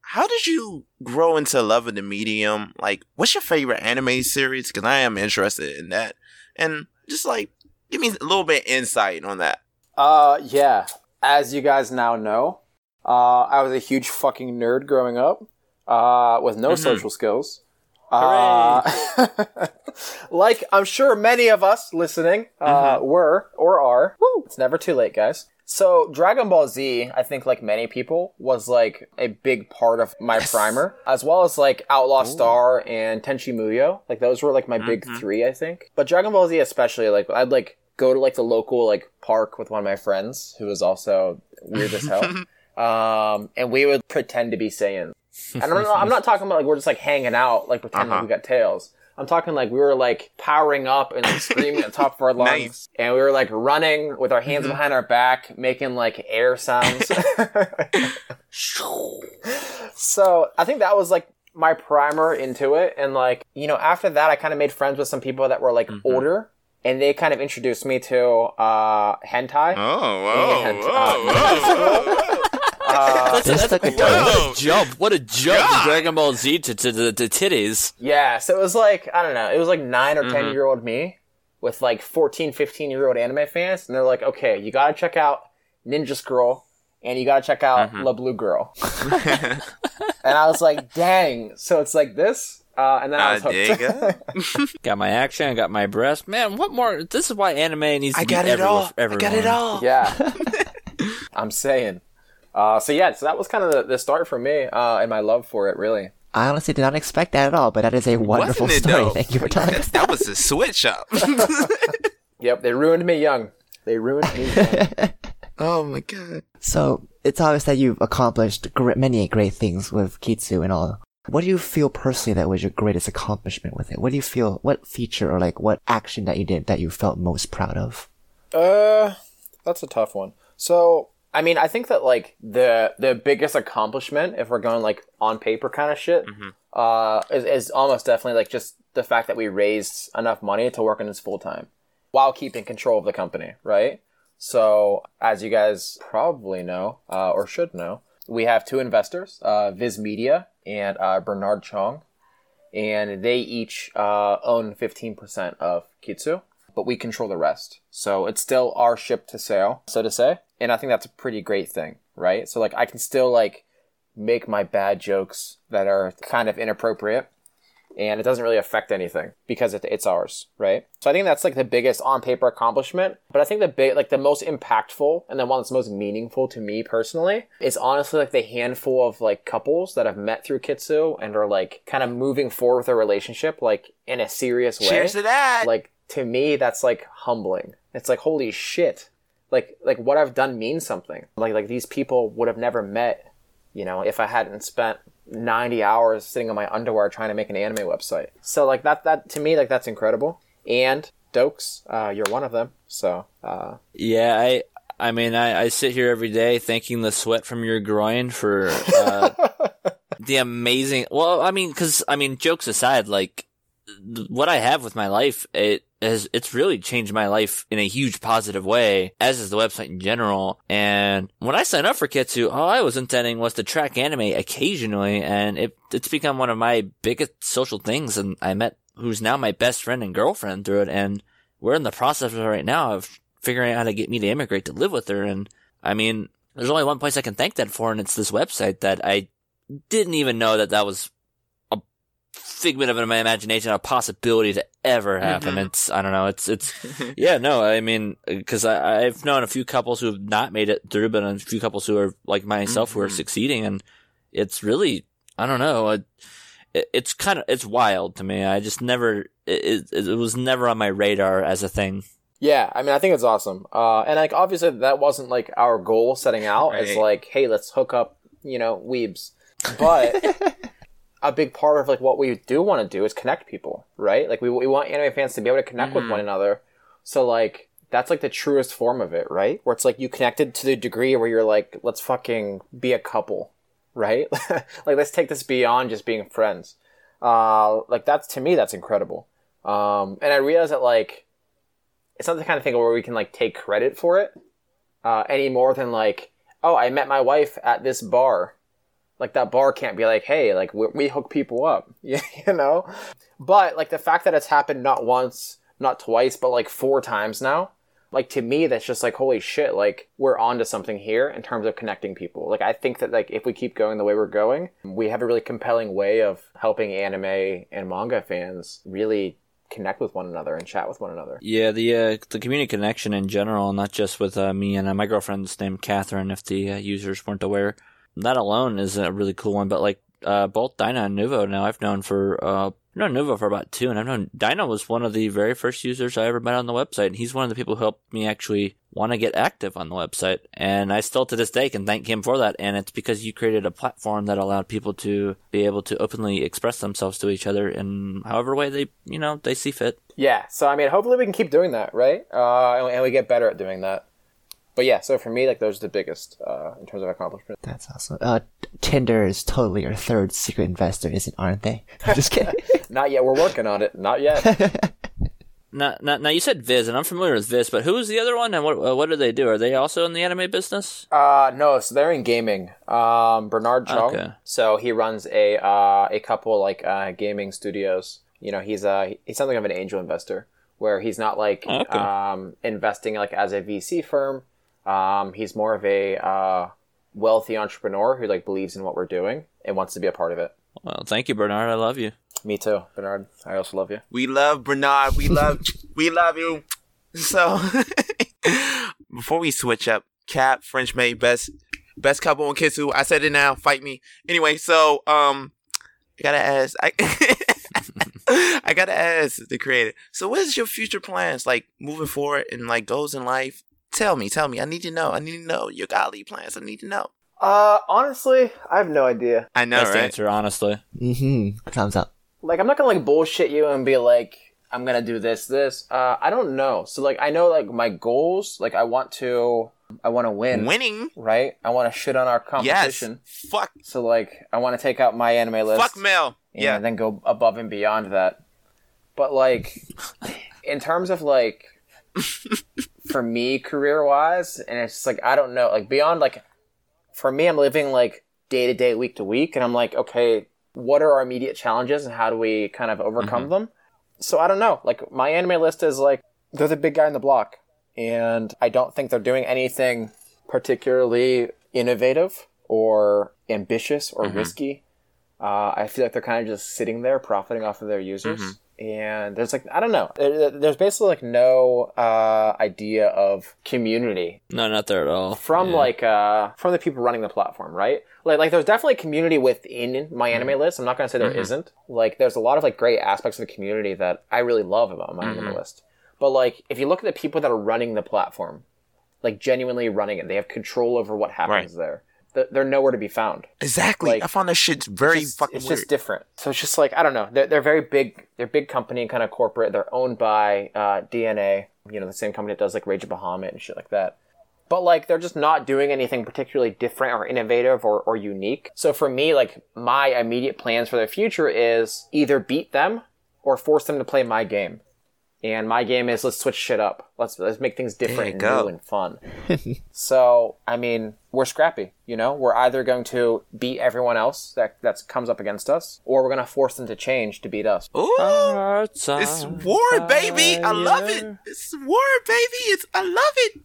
how did you grow into love of the medium? Like, what's your favorite anime series? Because I am interested in that, and just like give me a little bit insight on that. Uh, yeah. As you guys now know, uh, I was a huge fucking nerd growing up, uh, with no Mhm. social skills. Uh, (laughs) like I'm sure many of us listening uh, were or are. Woo! It's never too late, guys. So Dragon Ball Z, I think, like many people, was like a big part of my primer, as well as like Outlaw Star and Tenchi Muyo. Like those were like my big Mhm. three, I think. But Dragon Ball Z, especially, like I'd like go to like the local like park with one of my friends who was also weird as hell, (laughs) um, and we would pretend to be Saiyans. And I'm not, I'm not talking about like we're just like hanging out, like pretending Uh-huh. we got tails. I'm talking like we were like powering up and like screaming at the top of our (laughs) lungs, Nice. and we were like running with our hands Mhm. behind our back, making like air sounds. (laughs) (laughs) so I think that was like my primer into it, and like you know after that I kind of made friends with some people that were like Mhm. older, and they kind of introduced me to uh, hentai. Oh, whoa, And, whoa, uh, whoa, whoa. Uh, That's, This that's, took a what, a jump! What a jump God. Dragon Ball Z to to, to, to titties. Yeah, so it was like, I don't know, it was like 9 or 10 Mhm. year old me with like 14, 15 year old anime fans, and they're like, okay, you gotta check out Ninja Scroll, and you gotta check out Mhm. La Blue Girl. (laughs) (laughs) And I was like, dang, so it's like this? Uh, and then I Ah, was there you hooked. (laughs) Got my action. I got my breast. Man, what more? This is why anime needs to I be got it everywhere all. for I got it all. yeah. I'm saying. Uh, so yeah, so that was kind of the, the start for me, uh, and my love for it, really. I honestly did not expect that at all, but that is a wonderful story. though? Thank you for telling us. (laughs) That was a switch up. (laughs) Yep, they ruined me young. They ruined me young. (laughs) oh my god. So it's obvious that you've accomplished gr- many great things with Kitsu and all. What do you feel personally that was your greatest accomplishment with it? What do you feel? What feature or like what action that you did that you felt most proud of? Uh, that's a tough one. So, I mean, I think that like the the biggest accomplishment, if we're going like on paper kind of shit, Mhm. uh, is, is almost definitely like just the fact that we raised enough money to work on this full time while keeping control of the company, right? So, as you guys probably know, uh, or should know, we have two investors, uh, Viz Media and uh, Bernard Chong, and they each uh, own 15% of Kitsu but we control the rest. So it's still our ship to sail, so to say. And I think that's a pretty great thing, right? So like I can still like make my bad jokes that are kind of inappropriate and it doesn't really affect anything because it, it's ours, right? So I think that's like the biggest on paper accomplishment. But I think the big, like the most impactful and the one that's most meaningful to me personally is honestly like the handful of like couples that I've met through Kitsu and are like kind of moving forward with their relationship like in a serious way Cheers to that. like to me that's like humbling it's like holy shit like like what i've done means something like like these people would have never met you know if i hadn't spent 90 hours sitting on my underwear trying to make an anime website. So like that that to me like that's incredible. And Dokes, uh, you're one of them. So uh, Yeah, I I mean I, I sit here every day thanking the sweat from your groin for uh, (laughs) the amazing. Well, I mean, because I mean, jokes aside, like what I have with my life, it has it's really changed my life in a huge positive way, as is the website in general. And when I signed up for Kitsu, all I was intending was to track anime occasionally, and it it's become one of my biggest social things. And I met who's now my best friend and girlfriend through it, and we're in the process right now of figuring out how to get me to immigrate to live with her. And I mean, there's only one place I can thank that for, and it's this website that I didn't even know that that was figment of my imagination, a possibility to ever happen. It's, I don't know, it's, it's, (laughs) yeah, no, I mean, cause I, I've known a few couples who have not made it through, but a few couples who are like myself who are succeeding, and it's really, I don't know, it, it's kind of, it's wild to me. I just never, it, it, it was never on my radar as a thing. Yeah, I mean, I think it's awesome. Uh, and like, obviously, that wasn't like our goal setting out. It's Right. like, hey, let's hook up, you know, weebs. But (laughs) a big part of like what we do want to do is connect people, right? Like, we we want anime fans to be able to connect with one another. So like, that's like the truest form of it, right? Where it's like you connected to the degree where you're like, let's fucking be a couple, right? (laughs) like, let's take this beyond just being friends. Uh, like that's to me, that's incredible. Um, and I realize that like it's not the kind of thing where we can like take credit for it uh, any more than like, oh, I met my wife at this bar. Like that bar can't be like, hey, like we, we hook people up, (laughs) you know. But like the fact that it's happened not once, not twice, but like four times now. Like to me, that's just like holy shit. Like we're onto something here in terms of connecting people. Like I think that like if we keep going the way we're going, we have a really compelling way of helping anime and manga fans really connect with one another and chat with one another. Yeah, the uh, the community connection in general, not just with uh, me and uh, my girlfriend's named Catherine. If the uh, users weren't aware, that alone is a really cool one. But like uh, both Dinah and Nuvo now, I've known for uh, I've known Nuvo for about two, and I've known Dinah was one of the very first users I ever met on the website. And he's one of the people who helped me actually want to get active on the website, and I still to this day can thank him for that. And it's because you created a platform that allowed people to be able to openly express themselves to each other in however way they you know they see fit. Yeah, so I mean, hopefully we can keep doing that, right? Uh, and we get better at doing that. But yeah, so for me, like those are the biggest uh, in terms of accomplishment. That's awesome. Uh, Tinder is totally your third secret investor, isn't aren't they? (laughs) I'm just kidding. (laughs) Not yet. We're working on it. Not yet. (laughs) Now, now, now you said Viz, and I'm familiar with Viz, but who is the other one, and what uh, what do they do? Are they also in the anime business? uh, no, so they're in gaming. Um, Bernard Chung. Okay. So he runs a uh, a couple like uh, gaming studios. You know, he's uh he's something of an angel investor where he's not like Okay. um investing like as a VC firm. Um, he's more of a uh, wealthy entrepreneur who like believes in what we're doing and wants to be a part of it. Well, thank you, Bernard. I love you. Me too, Bernard. I also love you. We love Bernard. We love (laughs) we love you. So (laughs) before we switch up, Cap, French maid, best best couple on Kitsu. I said it now. Fight me. Anyway, so um, I gotta ask. I (laughs) I gotta ask the creator. So, what is your future plans like moving forward and like goals in life? Tell me, tell me. I need to know. I need to know your godly plans. I need to know. Uh, honestly, I have no idea. I know, Best right? answer, honestly. mm-hmm. Thumbs up. Like, I'm not gonna like bullshit you and be like, I'm gonna do this, this. Uh, I don't know. So like, I know like my goals. Like, I want to, I want to win, Winning. right? I want to shit on our competition. Yes. competition. Fuck. So like, I want to take out MyAnimeList. Fuck MAL. Yeah. And Yeah. then go above and beyond that. But like, in terms of like, for me career wise, and it's just like I don't know, like beyond like, for me, I'm living like day to day, week to week, and I'm like, okay, what are our immediate challenges, and how do we kind of overcome mm-hmm. them? So I don't know. Like MyAnimeList is like they're the big guy in the block, and I don't think they're doing anything particularly innovative or ambitious or mm-hmm. risky. Uh, I feel like they're kind of just sitting there profiting off of their users. Mm-hmm. And there's like, I don't know. There's basically like no uh, idea of community No, not there at all. from Yeah. like uh, from the people running the platform, right? Like, like there's definitely community within my Mm-hmm. anime list. I'm not gonna say there not Like, there's a lot of like great aspects of the community that I really love about my Mm-hmm. anime list. But like, if you look at the people that are running the platform, like genuinely running it, they have control over what happens there. Th- they're nowhere to be found. Exactly. Like, I found that shit's very just- fucking it's weird. just different. So it's just like I don't know. They're, they're very big. They're big company, kind of corporate. They're owned by uh, DeNA. You know, the same company that does like Rage of Bahamut and shit like that. But like they're just not doing anything particularly different or innovative or, or unique. So for me, like my immediate plans for the future is either beat them or force them to play my game. And my game is let's switch shit up. Let's let's make things different and go. new and fun. (laughs) so I mean, we're scrappy. You know, we're either going to beat everyone else that that comes up against us, or we're going to force them to change to beat us. Ooh, Hearts it's war, baby. I love it. fire. It's war, baby. It's I love it.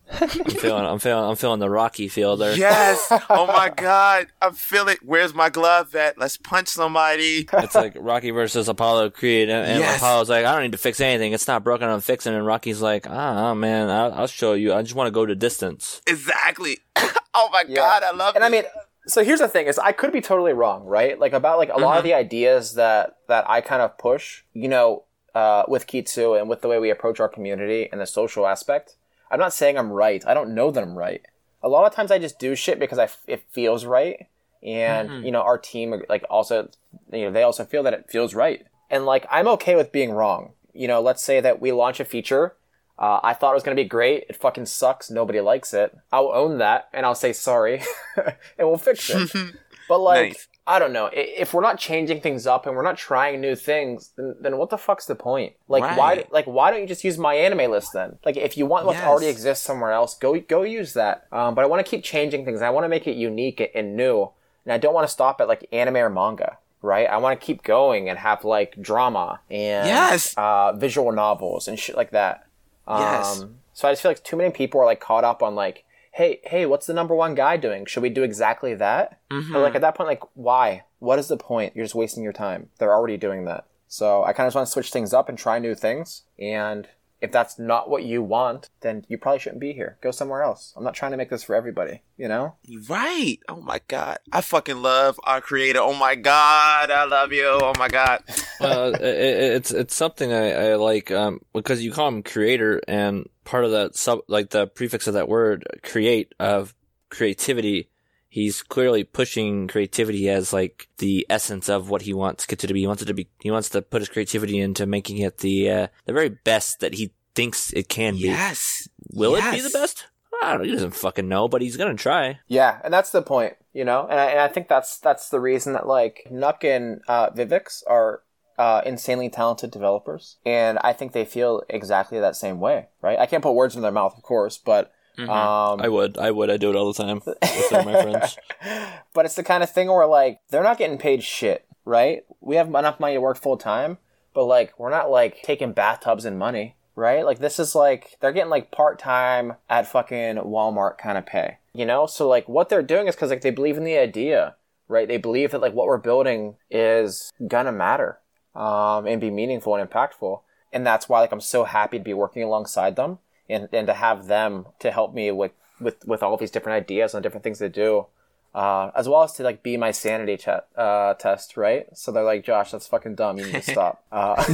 I'm feeling, I'm feeling, I'm feeling the Rocky feel there. Yes. (laughs) oh my god, I feel it. Where's my glove at? Let's punch somebody. It's like Rocky versus Apollo Creed, and, and Yes. Apollo's like, I don't need to fix anything. It's not broken. I'm fixing. it. And Rocky's like, Ah, man, I'll, I'll show you. I just want to go to distance. Exactly. (coughs) oh my Yeah. god, I love And it. I mean, so here's the thing: is I could be totally wrong, right? Like about like a lot of the ideas that that I kind of push, you know, uh, with Kitsu and with the way we approach our community and the social aspect. I'm not saying I'm right. I don't know that I'm right. A lot of times I just do shit because I f- it feels right, and you know, our team like also, you know, they also feel that it feels right, and like I'm okay with being wrong. You know, let's say that we launch a feature uh, I thought it was going to be great. It fucking sucks. Nobody likes it. I'll own that and I'll say sorry (laughs) and we'll fix it. (laughs) but like, Nice. I don't know. If we're not changing things up and we're not trying new things, then, then what the fuck's the point? Like, why? Like, why don't you just use MyAnimeList then? Like, if you want what Yes. already exists somewhere else, go go use that. Um, but I want to keep changing things. I want to make it unique and new, and I don't want to stop at like anime or manga. Right? I want to keep going and have like drama and Yes. uh, visual novels and shit like that. Um, Yes. So I just feel like too many people are like caught up on like, hey, hey, what's the number one guy doing? Should we do exactly that? Mm-hmm. But like at that point, like, why? What is the point? You're just wasting your time. They're already doing that. So I kind of just want to switch things up and try new things. And if that's not what you want, then you probably shouldn't be here. Go somewhere else. I'm not trying to make this for everybody. You know? Right. Oh my god. I fucking love our creator. Oh my god. I love you. Oh my god. well, it, it- it's it's something I, I like um, because you call him creator, and part of that sub like the prefix of that word create of creativity. He's clearly pushing creativity as like the essence of what he wants it to be. He wants it to be. He wants to put his creativity into making it the uh, the very best that he thinks it can be. Yes. Will it be the best? I don't know. He doesn't fucking know, but he's gonna try. Yeah, and that's the point, you know. And I, and I think that's that's the reason that like Nuck and uh, Vivix are uh, insanely talented developers, and I think they feel exactly that same way, right? I can't put words in their mouth, of course, but um, I would. I would. I do it all the time with my friends. (laughs) but it's the kind of thing where like they're not getting paid shit, right? We have enough money to work full time, but like we're not like taking bathtubs and money, right? Like this is like they're getting like part time at fucking Walmart kind of pay, you know? So like what they're doing is because like they believe in the idea, right? They believe that like what we're building is gonna matter, um, and be meaningful and impactful, and that's why like I'm so happy to be working alongside them and and to have them to help me with with with all these different ideas and different things to do uh, as well as to like be my sanity te- uh, test, right? So they're like, Josh, that's fucking dumb. You need to (laughs) stop. Uh, (laughs)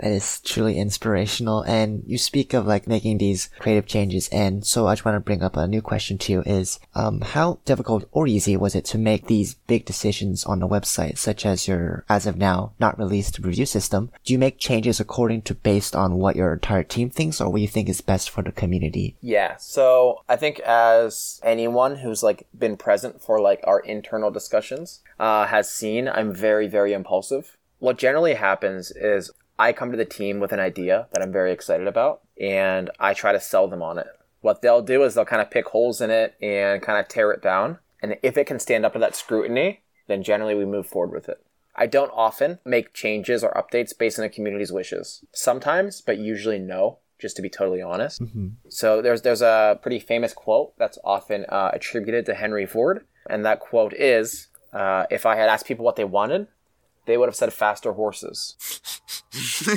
That is truly inspirational. And you speak of like making these creative changes. And so I just want to bring up a new question to you is, um, how difficult or easy was it to make these big decisions on the website, such as your, as of now, not released review system? Do you make changes according to based on what your entire team thinks or what you think is best for the community? yeah. So I think as anyone who's like been present for like our internal discussions uh, has seen, I'm very very impulsive. What generally happens is I come to the team with an idea that I'm very excited about, and I try to sell them on it. What they'll do is they'll kind of pick holes in it and kind of tear it down. And if it can stand up to that scrutiny, then generally we move forward with it. I don't often make changes or updates based on the community's wishes. Sometimes, but usually no, just to be totally honest. So there's there's a pretty famous quote that's often uh, attributed to Henry Ford, and that quote is, uh, "If I had asked people what they wanted, they would have said faster horses." (laughs)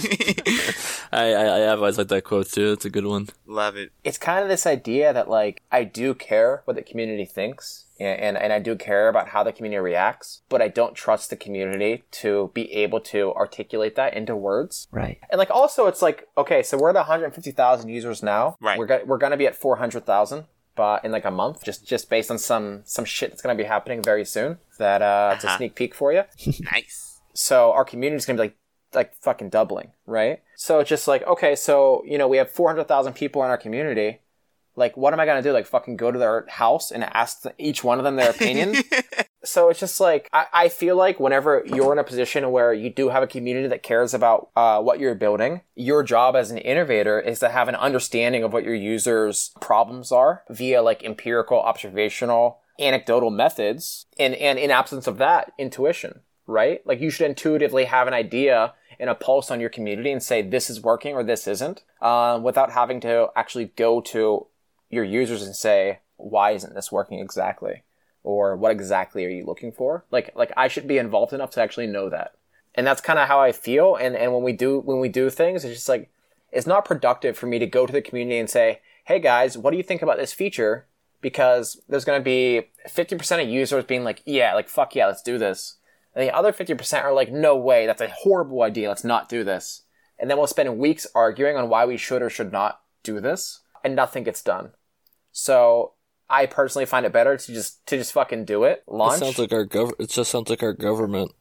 I, I, I always like that quote too. It's a good one. love it. It's kind of this idea that like I do care what the community thinks. And, and, and I do care about how the community reacts, but I don't trust the community to be able to articulate that into words. Right. And like also it's like okay, so we're at 150,000 users now. Right. We're go- we're going to be at 400,000 in like a month, just just based on some some shit that's gonna be happening very soon. That uh, it's a Uh-huh. sneak peek for you. (laughs) Nice. So our community's gonna be like like fucking doubling, right? So it's just like okay, so you know we have four hundred thousand people in our community. Like, what am I gonna do? Like, fucking go to their house and ask each one of them their opinion? (laughs) so it's just like I, I feel like whenever you're in a position where you do have a community that cares about uh, what you're building, your job as an innovator is to have an understanding of what your users' problems are via like empirical, observational, anecdotal methods, and and in absence of that, intuition. Right? Like you should intuitively have an idea and a pulse on your community and say this is working or this isn't, uh, without having to actually go to your users and say why isn't this working exactly or what exactly are you looking for? Like like i should be involved enough to actually know that. And that's kind of how i feel. And and when we do when we do things it's just like it's not productive for me to go to the community and say hey guys what do you think about this feature? Because there's going to be 50% of users being like yeah like fuck yeah let's do this. And the other 50% are like no way that's a horrible idea let's not do this. And then we'll spend weeks arguing on why we should or should not do this and nothing gets done. So I personally find it better to just to just fucking do it. It Launch. sounds like our gov. It just sounds like our government.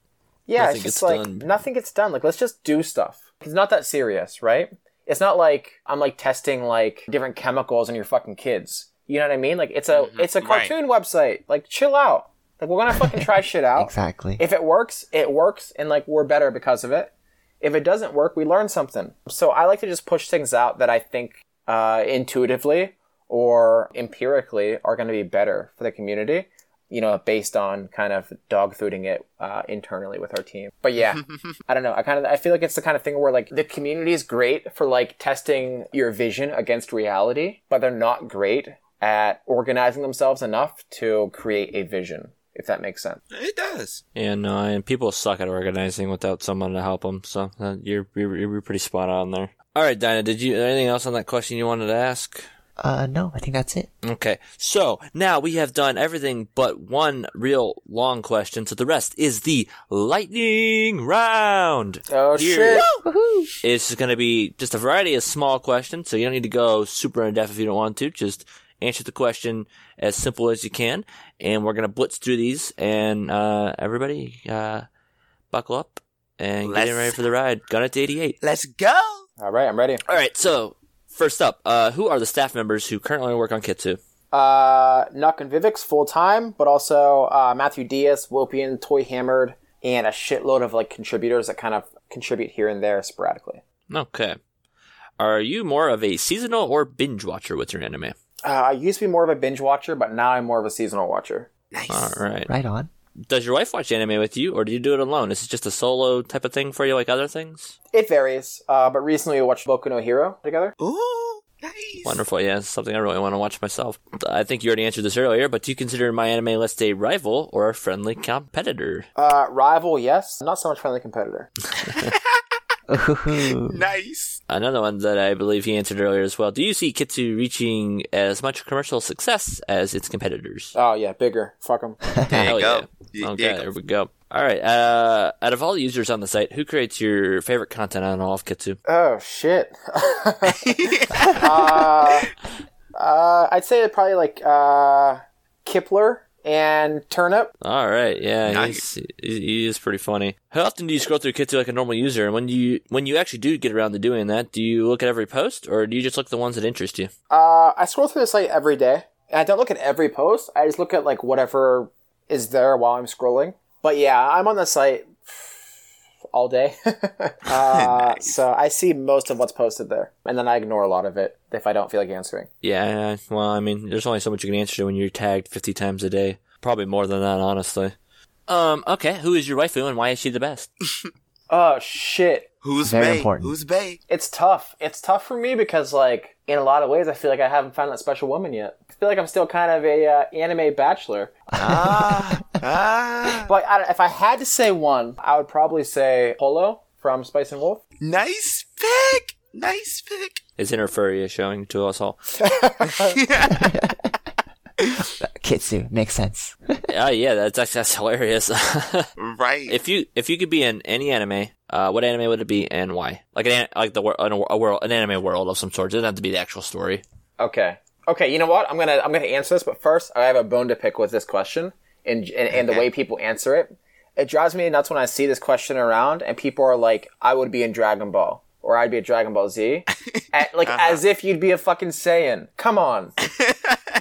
yeah, nothing it's just gets like done. nothing gets done. Like let's just do stuff. It's not that serious, right? It's not like I'm like testing like different chemicals on your fucking kids. You know what I mean? Like it's a it's a right. cartoon website. Like chill out. Like we're gonna fucking try shit (laughs) out. Exactly. If it works, it works, and like we're better because of it. If it doesn't work, we learn something. So I like to just push things out that I think uh, intuitively or empirically are going to be better for the community. You know, based on kind of dog fooding it uh, internally with our team. But yeah, (laughs) I don't know. I kind of I feel like it's the kind of thing where like the community is great for like testing your vision against reality, but they're not great at organizing themselves enough to create a vision. If that makes sense. It does. Yeah, no, and people suck at organizing without someone to help them. So uh, you're, you're you're pretty spot on there. All right, Dinah, did you anything else on that question you wanted to ask? Uh, no, I think that's it. Okay, so now we have done everything but one real long question. So the rest is the lightning round. Oh Here- shit! It's going to be just a variety of small questions, so you don't need to go super in depth if you don't want to. Just answer the question as simple as you can, and we're going to blitz through these. And uh, everybody, uh, buckle up and get in Let's- ready for the ride. Gun it to 88. Let's go. All right, I'm ready. All right, so first up, uh, who are the staff members who currently work on Kitsu? Uh, Nuck and Vivix full time, but also uh, Matthew Diaz, Wopian, Toy Hammered, and a shitload of like contributors that kind of contribute here and there sporadically. Okay. Are you more of a seasonal or binge watcher with your anime? Uh, I used to be more of a binge watcher, but now I'm more of a seasonal watcher. Nice. All right. Right on. Does your wife watch anime with you, or do you do it alone? Is it just a solo type of thing for you, like other things? It varies, uh, but recently we watched Boku no Hero together. Ooh, nice. Wonderful, yeah, it's something I really want to watch myself. I think you already answered this earlier, but do you consider MyAnimeList a rival or a friendly competitor? Uh, rival, yes, not so much friendly competitor. (laughs) (laughs) Nice. Another one that I believe he answered earlier as well. Do you see Kitsu reaching as much commercial success as its competitors? Oh yeah, bigger. Fuck them. (laughs) There Hell you go. yeah. Y- Okay, there you there we go. All right. Uh, out of all the users on the site, who creates your favorite content on all of Kitsu? Oh shit. (laughs) (laughs) uh, uh, I'd say probably like uh, Kipler and Turnip. All right, yeah, Nice. he's, he he is pretty funny. How often do you scroll through Kitsu like a normal user? And when you when you actually do get around to doing that, do you look at every post, or do you just look at the ones that interest you? Uh, I scroll through the site every day. And I don't look at every post. I just look at like whatever is there while I'm scrolling. But yeah, I'm on the site all day. (laughs) uh, Nice. So I see most of what's posted there, and then I ignore a lot of it if I don't feel like answering. Yeah, well, I mean, there's only so much you can answer to when you're tagged 50 times a day. Probably more than that, honestly. Um, okay, who is your waifu and why is she the best? (laughs) Oh shit. Who's Very Bay? important. Who's Bay? It's tough. It's tough for me because, like, in a lot of ways, I feel like I haven't found that special woman yet. I feel like I'm still kind of a uh, anime bachelor. Ah, (laughs) ah. But I, if I had to say one, I would probably say Holo from Spice and Wolf. Nice pick. Nice pick. Is Interfuria showing to us all? (laughs) (laughs) Kitsu makes sense. (laughs) Oh yeah, that's that's, that's hilarious. (laughs) Right. if you if you could be in any anime, uh, what anime would it be and why? Like an an- like the wor- an- a world, an anime world of some sort. It doesn't have to be the actual story. Okay. Okay, you know what? I'm gonna I'm gonna answer this, but first I have a bone to pick with this question and and, and the way people answer it. It drives me nuts when I see this question around and people are like, "I would be in Dragon Ball." Or I'd be a Dragon Ball Z, (laughs) At- like as if you'd be a fucking Saiyan. Come on,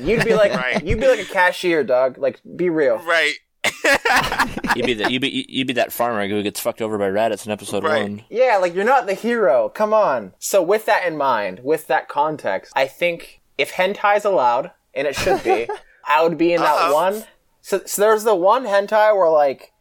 you'd be like Right. you'd be like a cashier, dog. Like, be real. Right. (laughs) You'd be the, you'd be you'd be that farmer who gets fucked over by rabbits in episode Right. one. Yeah, like you're not the hero. Come on. So with that in mind, with that context, I think if hentai is allowed, and it should be, (laughs) I would be in that Uh-oh. one. So, so there's the one hentai where like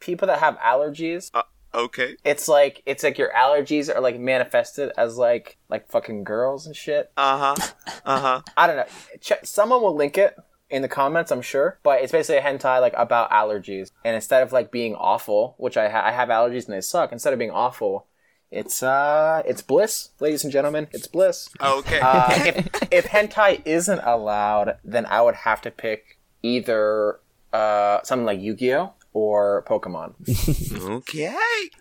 people that have allergies, uh, Okay. it's like it's like your allergies are like manifested as like like fucking girls and shit. Uh huh. Uh huh. (laughs) I don't know. Check, someone will link it in the comments, I'm sure. But it's basically a hentai like about allergies, and instead of like being awful, which I, ha- I have allergies and they suck, instead of being awful, it's uh it's bliss, ladies and gentlemen. It's bliss. Okay. Uh, (laughs) if if hentai isn't allowed, then I would have to pick either uh something like Yu-Gi-Oh or Pokemon. (laughs) okay.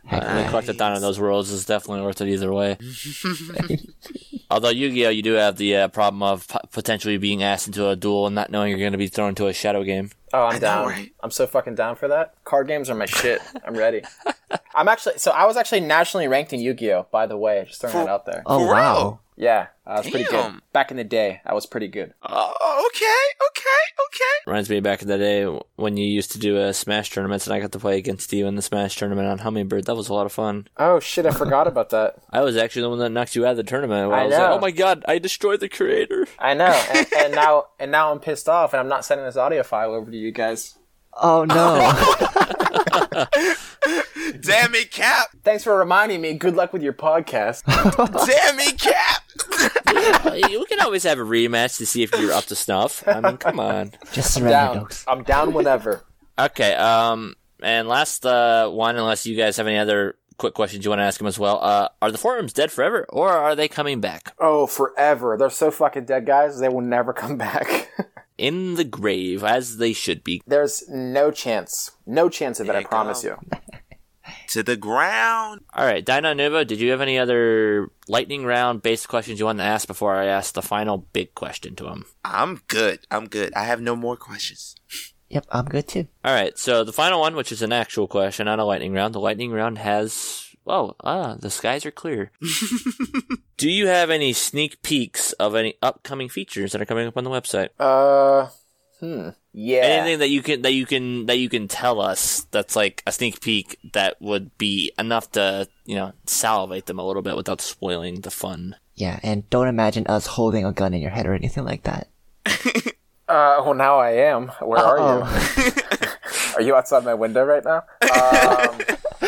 Uh, collected down in those worlds is definitely worth it either way. (laughs) Although Yu-Gi-Oh, you do have the uh, problem of p- potentially being asked into a duel and not knowing you're going to be thrown into a shadow game. Oh, I'm know, down. right? I'm so fucking down for that. Card games are my shit. I'm ready. (laughs) I'm actually so I was actually nationally ranked in Yu-Gi-Oh. By the way, just throwing For- that out there. Oh wow. Real? Yeah, I was pretty good back in the day. I was pretty good. Oh, okay. Okay. Okay. Reminds me back in the day when you used to do uh, Smash tournaments and I got to play against you in the Smash tournament on Hummingbird. That was a lot of fun. Oh shit, I (laughs) forgot about that. I was actually the one that knocked you out of the tournament. I, I was like, know. oh my god, I destroyed the creator. I know, and, (laughs) and now and now I'm pissed off, and I'm not sending this audio file over to you guys. Oh no. (laughs) Damn it, Cap. Thanks for reminding me. Good luck with your podcast. Damn it, Cap. You can always have a rematch to see if you're up to snuff. I mean, come on. Just surrender, down. dokes. I'm down whenever. Okay, um, and last uh, one, unless you guys have any other quick questions you want to ask him as well. Uh, are the forums dead forever, or are they coming back? Oh, forever. They're so fucking dead, guys. They will never come back. (laughs) In the grave, as they should be. There's no chance. No chance of it, There I promise go. you. To the ground. All right, Dino Nuvo, did you have any other lightning round based questions you want to ask before I ask the final big question to him? I'm good. I'm good. I have no more questions. Yep, I'm good too. All right, so the final one, which is an actual question, not a lightning round. The lightning round has. Oh, ah, the skies are clear. (laughs) Do you have any sneak peeks of any upcoming features that are coming up on the website? Uh, hmm. Yeah. Anything that you can that you can that you can tell us that's like a sneak peek that would be enough to you know salivate them a little bit without spoiling the fun. Yeah, and don't imagine us holding a gun in your head or anything like that. (laughs) Uh, well, now I am. Where are you? (laughs) are you outside my window right now? Um,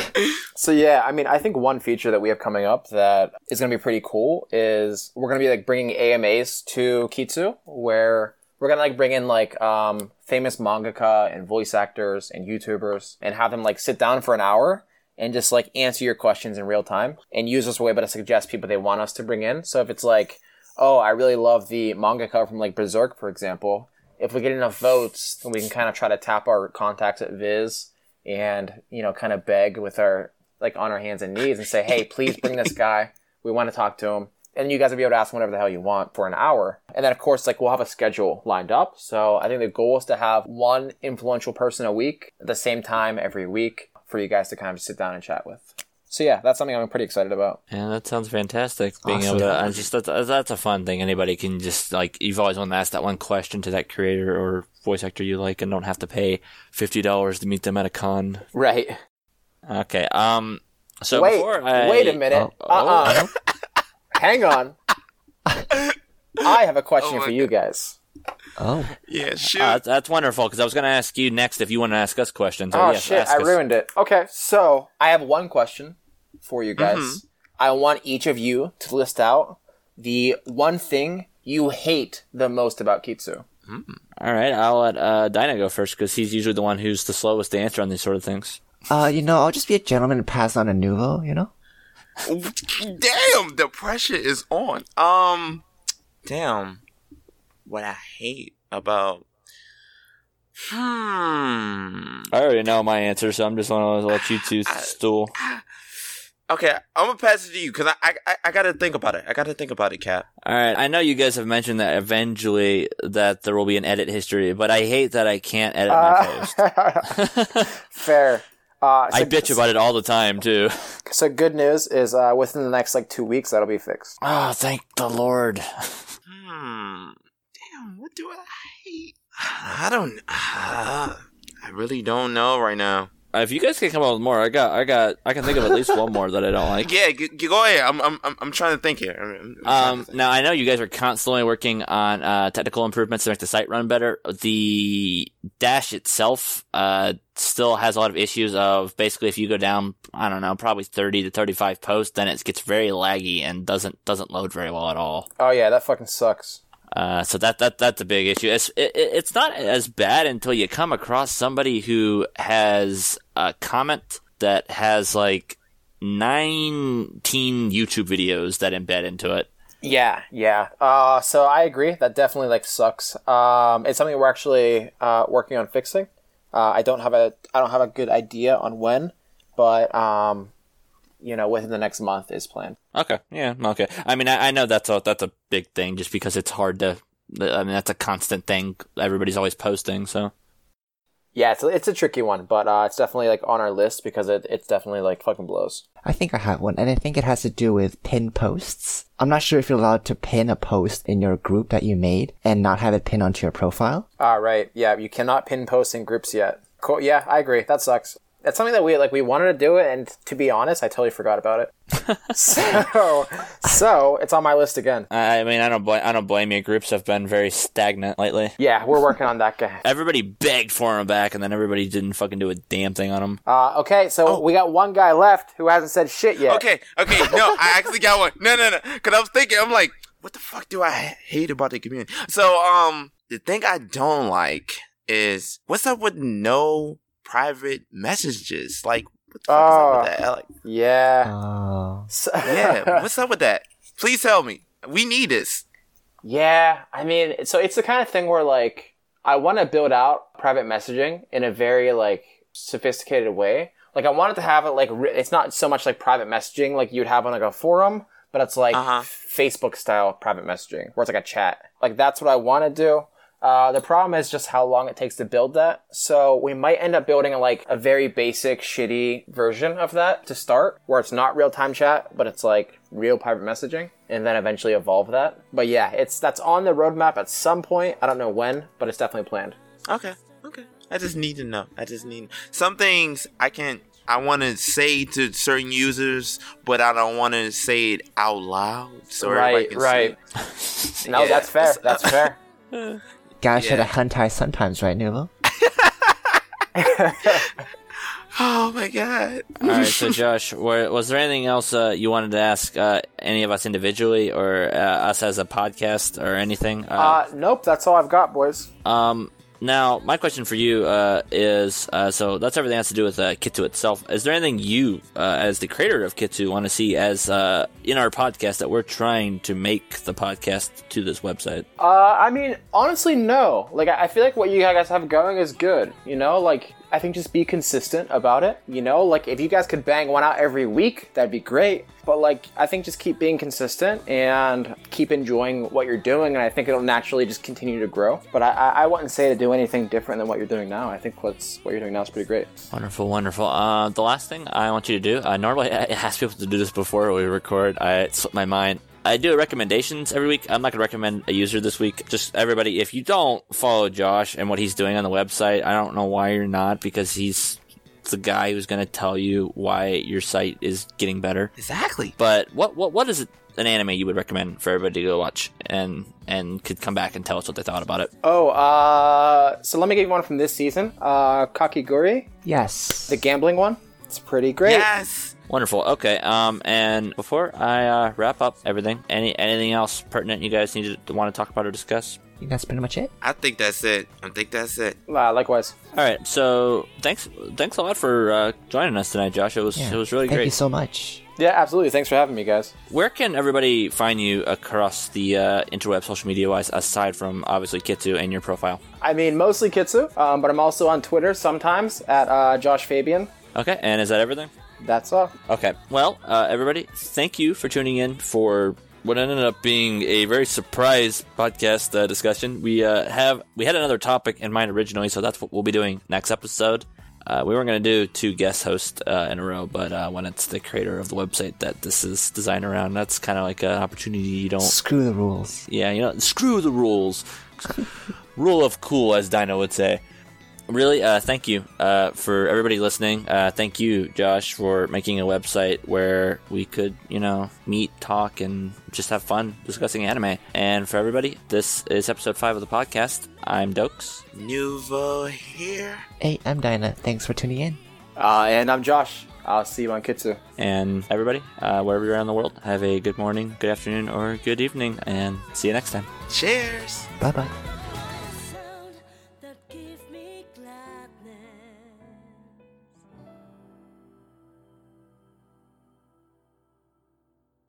(laughs) so yeah, I mean, I think one feature that we have coming up that is going to be pretty cool is we're going to be like bringing AMAs to Kitsu, where we're going to like bring in like um, famous mangaka and voice actors and YouTubers and have them like sit down for an hour and just like answer your questions in real time and use this way but to suggest people they want us to bring in. So if it's like, oh, I really love the mangaka from like Berserk, for example. If we get enough votes, then we can kind of try to tap our contacts at Viz and you know kind of beg with our like on our hands and knees and say, hey, please bring this guy. We want to talk to him. And you guys will be able to ask whatever the hell you want for an hour. And then, of course, like we'll have a schedule lined up. So I think the goal is to have one influential person a week at the same time every week for you guys to kind of sit down and chat with. So yeah, that's something I'm pretty excited about. Yeah, that sounds fantastic. Being Awesome. able to, I just that's, that's a fun thing. Anybody can just like you've always wanted to ask that one question to that creator or voice actor you like, and don't have to pay fifty dollars to meet them at a con. Right. Okay. Um. So wait, I, wait a minute. Oh, uh-uh. (laughs) Hang on. I have a question Oh my for you guys. Oh, Yeah, shoot. Uh, that's wonderful because I was going to ask you next if you want to ask us questions. So Oh yes, shit, ask I us. ruined it. Okay, so I have one question for you guys. Mm-hmm. I want each of you to list out the one thing you hate the most about Kitsu. All right, I'll let uh, Dinah go first because he's usually the one who's the slowest to answer on these sort of things. uh, you know, I'll just be a gentleman and pass on a Nuvo. You know. Damn, the pressure is on. Um, damn. What I hate about. Hmm. I already know my answer, so I'm just going to let you two (sighs) stool. (sighs) Okay, I'm gonna pass it to you because I, I I gotta think about it. I gotta think about it, Cap. All right, I know you guys have mentioned that eventually that there will be an edit history, but I hate that I can't edit my post. (laughs) (laughs) Fair. Uh, so, I bitch about it all the time too. So good news is uh, within the next like two weeks that'll be fixed. Oh, thank the Lord. Hmm. Damn. What do I hate? (sighs) I don't. Uh, (sighs) I really don't know right now. Uh, If you guys can come up with more, I got, I got, I can think of at least one more that I don't like. (laughs) Yeah, g- g- go ahead. I'm I'm I'm- I'm trying to think here. I'm- I'm Um, to think. now I know you guys are constantly working on uh, technical improvements to make the site run better. The dash itself uh, still has a lot of issues. Of basically, if you go down, I don't know, probably thirty to thirty-five posts, then it gets very laggy and doesn't doesn't load very well at all. Oh yeah, that fucking sucks. Uh, so that that that's a big issue. It's it, it- it's not as bad until you come across somebody who has a comment that has like nineteen YouTube videos that embed into it. Yeah, yeah. Uh, so I agree. That definitely like sucks. Um, it's something we're actually uh, working on fixing. Uh, I don't have a I don't have a good idea on when, but um, you know, within the next month is planned. Okay, yeah, okay. I mean, I, I know that's a that's a big thing, just because it's hard to. I mean, that's a constant thing. Everybody's always posting, so Yeah, it's a, it's a tricky one, but uh, it's definitely like on our list because it it's definitely like fucking blows. I think I have one, and I think it has to do with pin posts. I'm not sure if you're allowed to pin a post in your group that you made and not have it pinned onto your profile. Ah, right. Yeah, you cannot pin posts in groups yet. Cool. Yeah, I agree. That sucks. That's something that we like. We wanted to do it, and to be honest, I totally forgot about it. (laughs) so, so it's on my list again. I I mean, I don't blame I don't blame you. Groups have been very stagnant lately. Yeah, we're working on that guy. (laughs) Everybody begged for him back, and then everybody didn't fucking do a damn thing on him Uh, okay, so we got one guy left who hasn't said shit yet. Okay, okay, no, (laughs) I actually got one. No, no, no. Cause I was thinking, I'm like, what the fuck do I hate about the community? So, um, the thing I don't like is what's up with no private messages? Like, what the fuck is up with that? Like, Yeah. Oh. So- (laughs) yeah, what's up with that? Please tell me. We need this. Yeah, I mean, so it's the kind of thing where like I want to build out private messaging in a very like sophisticated way. Like I wanted to have it like re- it's not so much like private messaging like you'd have on like a forum, but it's like Uh-huh. Facebook style private messaging where it's like a chat. Like that's what I want to do. Uh, the problem is just how long it takes to build that. So we might end up building like a very basic, shitty version of that to start, where it's not real time chat, but it's like real private messaging, and then eventually evolve that. But yeah, it's that's on the roadmap at some point. I don't know when, but it's definitely planned. Okay, okay. I just need to know. I just need some things I can't I want to say to certain users, but I don't want to say it out loud. So right, right. No, (laughs) Yeah, that's fair. That's (laughs) fair. (laughs) Gotta show Yeah. the hentai sometimes, right, Nuvo? (laughs) Oh my god. All right, so Josh, were, was there anything else uh, you wanted to ask uh, any of us individually, or uh, us as a podcast, or anything? Uh, nope, that's all I've got, boys. Um, now, my question for you uh, is uh, so that's everything that has to do with uh, itself. Is there anything you, uh, as the creator of Kitsu, want to see as uh, in our podcast that we're trying to make the podcast to this website? Uh, I mean, honestly, no. Like, I feel like what you guys have going is good. You know, like I think just be consistent about it. You know, like if you guys could bang one out every week, that'd be great. But like, I think just keep being consistent and keep enjoying what you're doing, and I think it'll naturally just continue to grow. But I, I, wouldn't say to do anything different than what you're doing now. I think what's what you're doing now is pretty great. Wonderful, wonderful. Uh, the last thing I want you to do, uh, normally I (laughs) ask people to do this before we record. I it slipped my mind. I do recommendations every week. I'm not going to recommend a user this week. Just everybody, if you don't follow Josh and what he's doing on the website, I don't know why you're not because he's the guy who's going to tell you why your site is getting better. Exactly. But what what what is it, an anime you would recommend for everybody to go watch and and could come back and tell us what they thought about it? Oh, uh, so let me give you one from this season. Uh, Kakegurui, Yes. the gambling one. It's pretty great. Yes. Wonderful. Okay. Um, and before I uh, wrap up everything, any anything else pertinent you guys need to want to talk about or discuss? I think that's pretty much it. I think that's it. I think that's it. Uh, likewise. All right. So thanks thanks a lot for uh, joining us tonight, Josh. It was Yeah. it was really Thank great. Thank you so much. Yeah, absolutely. Thanks for having me, guys. Where can everybody find you across the uh, interweb, social media wise, aside from obviously Kitsu and your profile? I mean, mostly Kitsu, um, but I'm also on Twitter sometimes at uh, Josh Fabian. Okay. And is that everything? That's all. Okay. Well, uh, everybody, thank you for tuning in for what ended up being a very surprise podcast uh, discussion. We uh, have we had another topic in mind originally, so that's what we'll be doing next episode. Uh, we weren't going to do two guest hosts uh, in a row, but uh, when it's the creator of the website that this is designed around, that's kind of like an opportunity you don't. Screw the rules. Yeah, you know, screw the rules. (laughs) Rule of cool, as Dino would say. Really, uh, thank you uh, for everybody listening. Uh, thank you, Josh, for making a website where we could, you know, meet, talk, and just have fun discussing anime. And for everybody, this is episode five of the podcast. I'm Dokes. Nuvo here. Hey, I'm Dinah. Thanks for tuning in. Uh, and I'm Josh. I'll see you on Kitsu. And everybody, uh, wherever you're around the world, have a good morning, good afternoon, or good evening, and see you next time. Cheers. Bye bye.